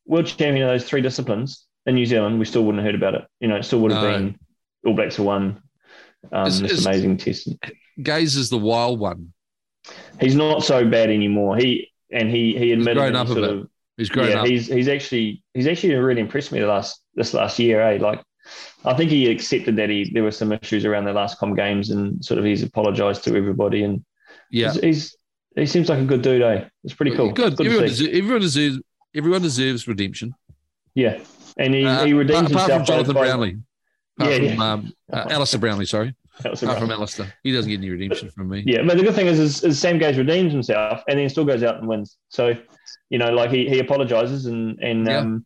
world champion of those three disciplines in New Zealand, we still wouldn't have heard about it. You know, it still would have No. been All Blacks have won um, Is- this is- amazing test. Gaze is the wild one. He's not so bad anymore. He and he he admitted grown up he sort bit. of He's grown yeah, up. he's he's actually he's actually really impressed me the last this last year. Eh? Like, I think he accepted that he there were some issues around the last com games, and sort of he's apologised to everybody, and yeah. he's, he's he seems like a good dude. Eh? It's pretty cool. Good. Good everyone, deserves, everyone deserves. Everyone deserves redemption. Yeah, and he, Uh, he redeems apart himself from Jonathan by- Brownlee. Apart Yeah, from yeah. Um, uh, Alistair Brownlee. Sorry. That was Apart from Alistair, he doesn't get any redemption from me. Yeah, but the good thing is, is, is Sam Gaze redeems himself and then still goes out and wins. So, you know, like he, he apologizes and and Yeah. um,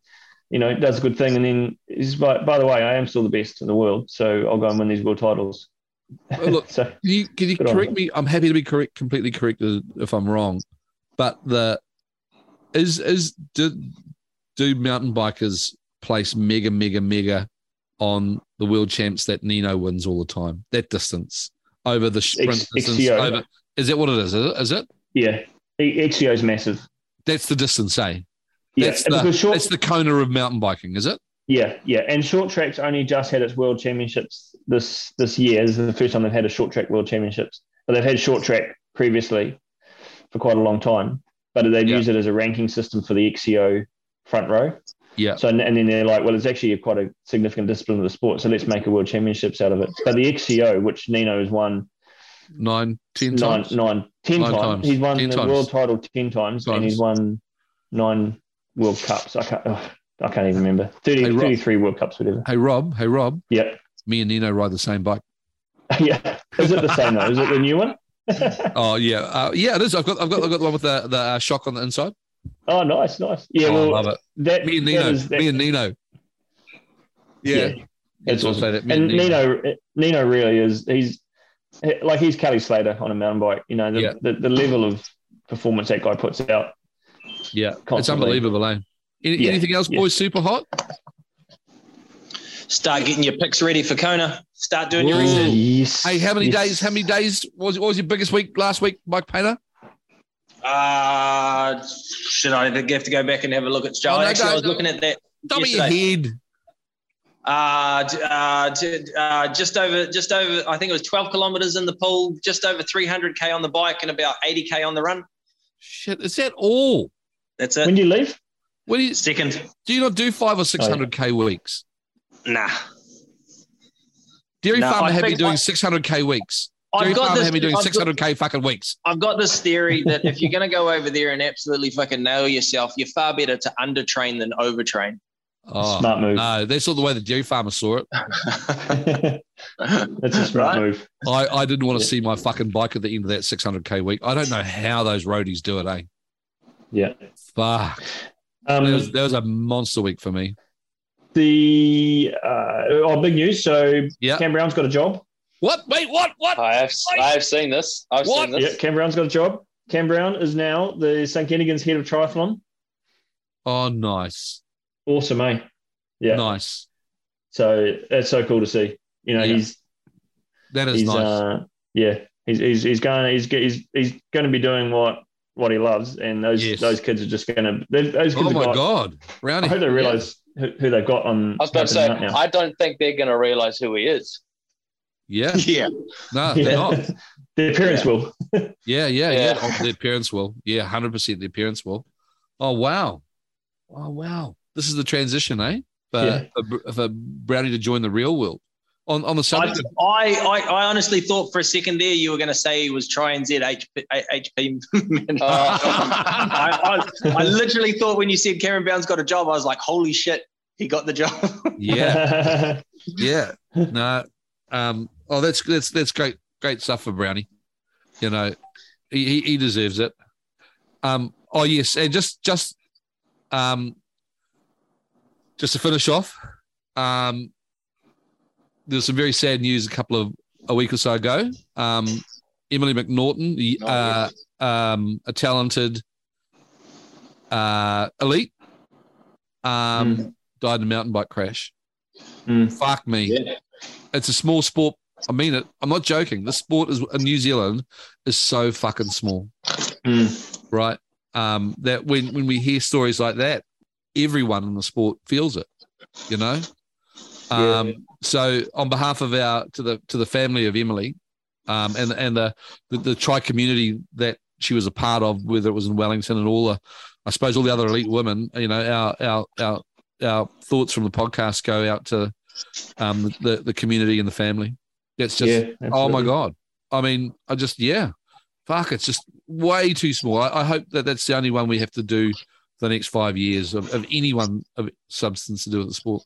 you know, does a good thing, and then is by, by the way, I am still the best in the world, so I'll go and win these world titles. Oh, look, so Can you, can you Good on correct me? I'm happy to be correct, completely corrected if I'm wrong. But the is is do, do mountain bikers place mega mega mega on the world champs that Nino wins all the time? That distance over the sprint X- distance. XCO. Over, is that what it is? Is it? Is it? yeah, XCO is massive. That's the distance, eh? Yeah, That's the, short, that's the Kona of mountain biking, is it? yeah, yeah, and short tracks only just had its world championships this this year. This is the first time they've had a short track world championships, but they've had short track previously for quite a long time. But they've Yeah. used it as a ranking system for the XCO front row. Yeah. So and then they're like, well, it's actually quite a significant discipline of the sport, so let's make a world championships out of it. But the XCO, which Nino has won Nine, ten nine, times. nine, ten Nine times. times. he's won 10 the times. world title ten times, and he's won nine World Cups. I can't, ugh, I can't even remember 30, Hey, 33 World Cups, whatever. Hey Rob, hey Rob, Yep, me and Nino ride the same bike. yeah. Is it the same though? Is it the new one? Oh yeah, uh, yeah, it is. I've got, I've got, I've got the one with the the uh, shock on the inside. Oh, nice, nice. Yeah, oh, well, I love it. that Me and Nino, is- that- me and Nino. Yeah, yeah, That's that's also awesome. that. And and Nino. Nino, Nino really is. He's like he's Kelly Slater on a mountain bike. You know the, Yeah. the, the level of performance that guy puts out. Yeah, it's unbelievable, eh? Any, Yeah, Anything else, yeah. boys? Super hot. Start getting your picks ready for Kona. Start doing your research. Yes. Hey, how many yes. days? How many days was what was your biggest week last week, Mike Painter? Uh, should I have to go back and have a look at Joe? Oh, no, Actually, no, I was no. looking at that. Double your yesterday. head. Uh, uh, uh, just over, just over. I think it was 12 kilometers in the pool, just over 300k on the bike, and about 80k on the run. Shit, is that all? That's it. When do you leave? When do you Second. do? You not do five or six hundred k weeks? Nah. Dairy No, Farmer I have me doing I- six hundred k weeks. Dairy I've got Farmer this. have me doing I've six hundred k fucking weeks. I've got this theory that if you're going to go over there and absolutely fucking nail yourself, you're far better to undertrain than overtrain. Oh Smart move. no, that's not the way the Dairy Farmer saw it. That's a smart Right? move. I, I didn't want to Yeah. see my fucking bike at the end of that six hundred k week. I don't know how those roadies do it. Eh? Yeah. Fuck. Um, That was, that was a monster week for me. the uh, oh, big news. So Yeah. Cam Brown's got a job. What? Wait, what? What? I have I have seen this. I've What? seen this. Yeah, Cam Brown's got a job. Cam Brown is now the St. Kentigern's head of triathlon. Oh, nice. Awesome, eh? Yeah. Nice. So that's so cool to see. You know, Yeah. he's That is he's nice. uh, yeah, he's, he's he's going he's he's he's going to be doing what what he loves, and those Yes. those kids are just going to those kids oh have my got. god, I Brownie. hope they realize who, who they've got on. I was about to say, helping them out I don't think they're going to realize who he is. Yeah, Yeah. no, now. they're not. Yeah. Their parents will. Yeah, yeah, yeah. Yeah. Oh, their parents will. Yeah, hundred percent. Their parents will. Oh wow. Oh wow. This is the transition, eh? For, Yeah. for, for Brownie to join the real world. On on the I, subject. of- I, I, I honestly thought for a second there you were going to say he was trying Z HP. HP Uh, I, I, I literally thought when you said Cameron Brown's got a job, I was like, holy shit, he got the job. yeah, yeah. No. Um. Oh, that's that's that's great. Great stuff for Brownie. You know, he he, deserves it. Um. Oh yes, and just just um. Just to finish off, um, there was some very sad news a couple of a week or so ago. Um, Emily McNaughton, the, Oh, uh, um, a talented uh, elite, um, died in a mountain bike crash. Mm. Fuck me. yeah. It's a small sport. I mean it. I'm not joking. This sport is in New Zealand is so fucking small, Mm. right? Um, that when when we hear stories like that, everyone in the sport feels it. You know. Um, Yeah. So on behalf of our to the to the family of Emily, um, and and the, the the tri community that she was a part of, whether it was in Wellington and all the, I suppose all the other elite women, you know, our our our our thoughts from the podcast go out to um, the the community and the family. It's just yeah. oh my god. I mean, I just yeah, fuck. It's just way too small. I, I hope that that's the only one we have to do for the next five years of, of anyone of substance to do with the sport.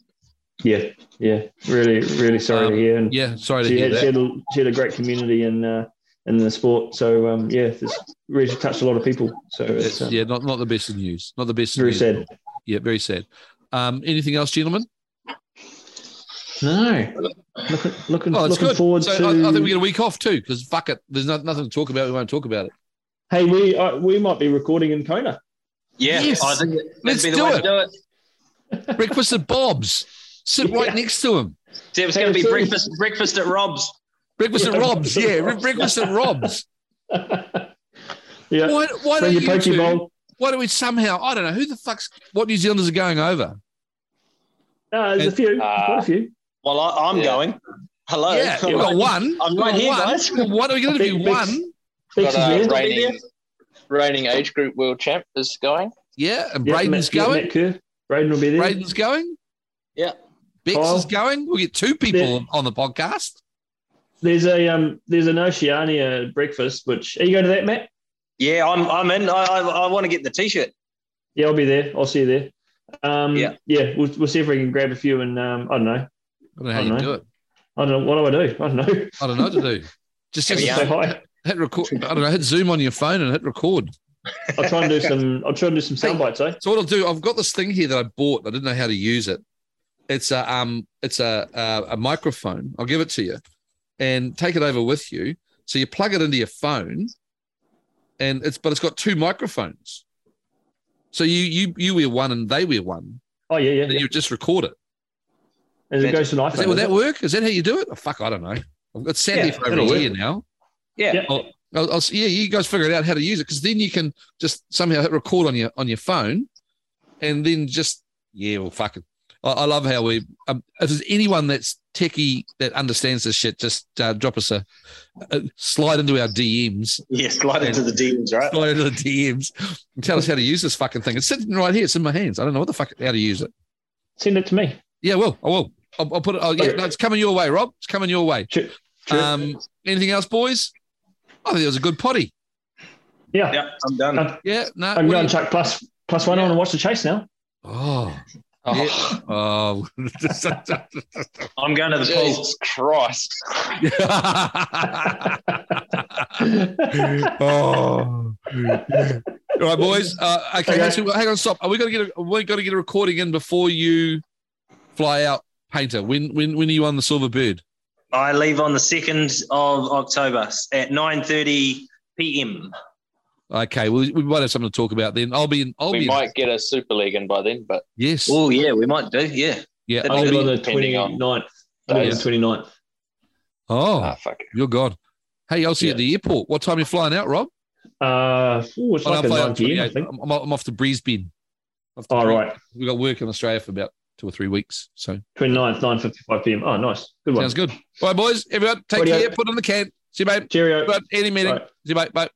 Yeah, yeah. Really, really sorry Um, to hear. And Yeah, sorry to she hear had, she, that. had a, she had a great community in uh, in the sport. So um, yeah, this really touched a lot of people. So it's, It's, um, yeah, not not the best of news. Not the best. very news. sad. Yeah, very sad. Um, anything else, gentlemen? No, looking looking, Oh, it's looking forward So to. I, I think we get a week off too, because fuck it, there's not, nothing to talk about. We won't talk about it. hey, we uh, we might be recording in Kona. yeah, Yes. I think Let's that'd be the do way it. to do it. Breakfast at Bob's. Sit right next to him. So it was going to be Hey, so- breakfast breakfast at Rob's. Breakfast at Rob's. breakfast at Yeah, Rob's. breakfast at Rob's. yeah, Why, why bring don't your you poke two, bowl. why don't we somehow, I don't know, who the fuck's, what New Zealanders are going over? No, there's a few. Uh, quite a few. Well, I, I'm Yeah. going. Hello. yeah, I'm we've got one. I'm We've right here, one. guys. What are we going to do? Big- big- One. Bex is Got a there. reigning, reigning age group world champ is going. Yeah, and Yeah, Braden's Matt- going. Matt Braden will be there. Braden's going. Yeah. Bex Kyle. is going. We'll get two people Yeah. on- on the podcast. There's a um, there's an Oceania breakfast. Which are you going to that, Matt? Yeah, I'm. I'm in. I, I, I want to get the t-shirt. Yeah, I'll be there. I'll see you there. Um, Yeah. yeah, we'll, we'll see if we can grab a few and um, I don't know. I don't know how I you don't do know. it. I don't know. What do I do? I don't know. I don't know what to do. Just, Have just you Say hi. hit record. I don't know. Hit Zoom on your phone and hit record. I'll try and do some. I'll try and do some sound bites. Eh? So what I'll do, I've got this thing here that I bought. I didn't know how to use it. It's a um, it's a a, a microphone. I'll give it to you, and take it over with you. So you plug it into your phone, and it's but it's got two microphones. So you you you wear one and they wear one, Oh yeah, yeah. and yeah. you just record it. As it goes to an iPhone. Is that, would that work? Is that how you do it? Oh, fuck, I don't know. I've got sadly Yeah, for over it'll a work. year now. Yeah. Yeah. I'll, I'll, I'll, yeah, you guys figure it out how to use it because then you can just somehow hit record on your on your phone, and then just yeah, well, fuck it. I, I love how we. Um, if there's anyone that's techie that understands this shit, just uh, drop us a, a slide into our DMs. Yeah, slide into the DMs, right? Slide into the DMs and tell us how to use this fucking thing. It's sitting right here. It's in my hands. I don't know what the fuck how to use it. Send it to me. Yeah, well, I will. I'll, I'll put it. Oh, yeah, no, it's coming your way, Rob. It's coming your way. Sure. Sure. Um, anything else, boys? I think it was a good potty. yeah. Yeah, I'm done. Uh, Yeah, no. I'm what going do to chuck plus plus one on and watch the chase now. oh, Oh, yeah. oh. I'm going to the pool. Jesus Christ. oh. All right, boys. Uh, okay, Okay. so hang on, stop. Are we going to get a, we got to get a recording in before you fly out, Painter? When when when are you on the Silver Bird? I leave on the second of October at 9:30 p.m. Okay, well, we might have something to talk about then. I'll be in. I'll be We in, might get a Super League in by then, but yes. Oh yeah, we might do. Yeah. yeah. I'll Only be, on the depending on- 29th. Only the 29th. oh, ah, fuck it. you're God. Hey, I'll see you at the airport. What time are you flying out, Rob? Uh, ooh, it's Oh, like I'm a flying 9 out p.m. I think. I'm, I'm off to Brisbane. Off to Oh, Brisbane. right. We've got work in Australia for about two or three weeks. So 29th, 9.55 p.m. Oh, nice. Good one. sounds good. All right, boys. Everyone, take Rightio. care. Put in the can. See you, mate. Cheerio. But any meeting. Right. See you, mate. Bye.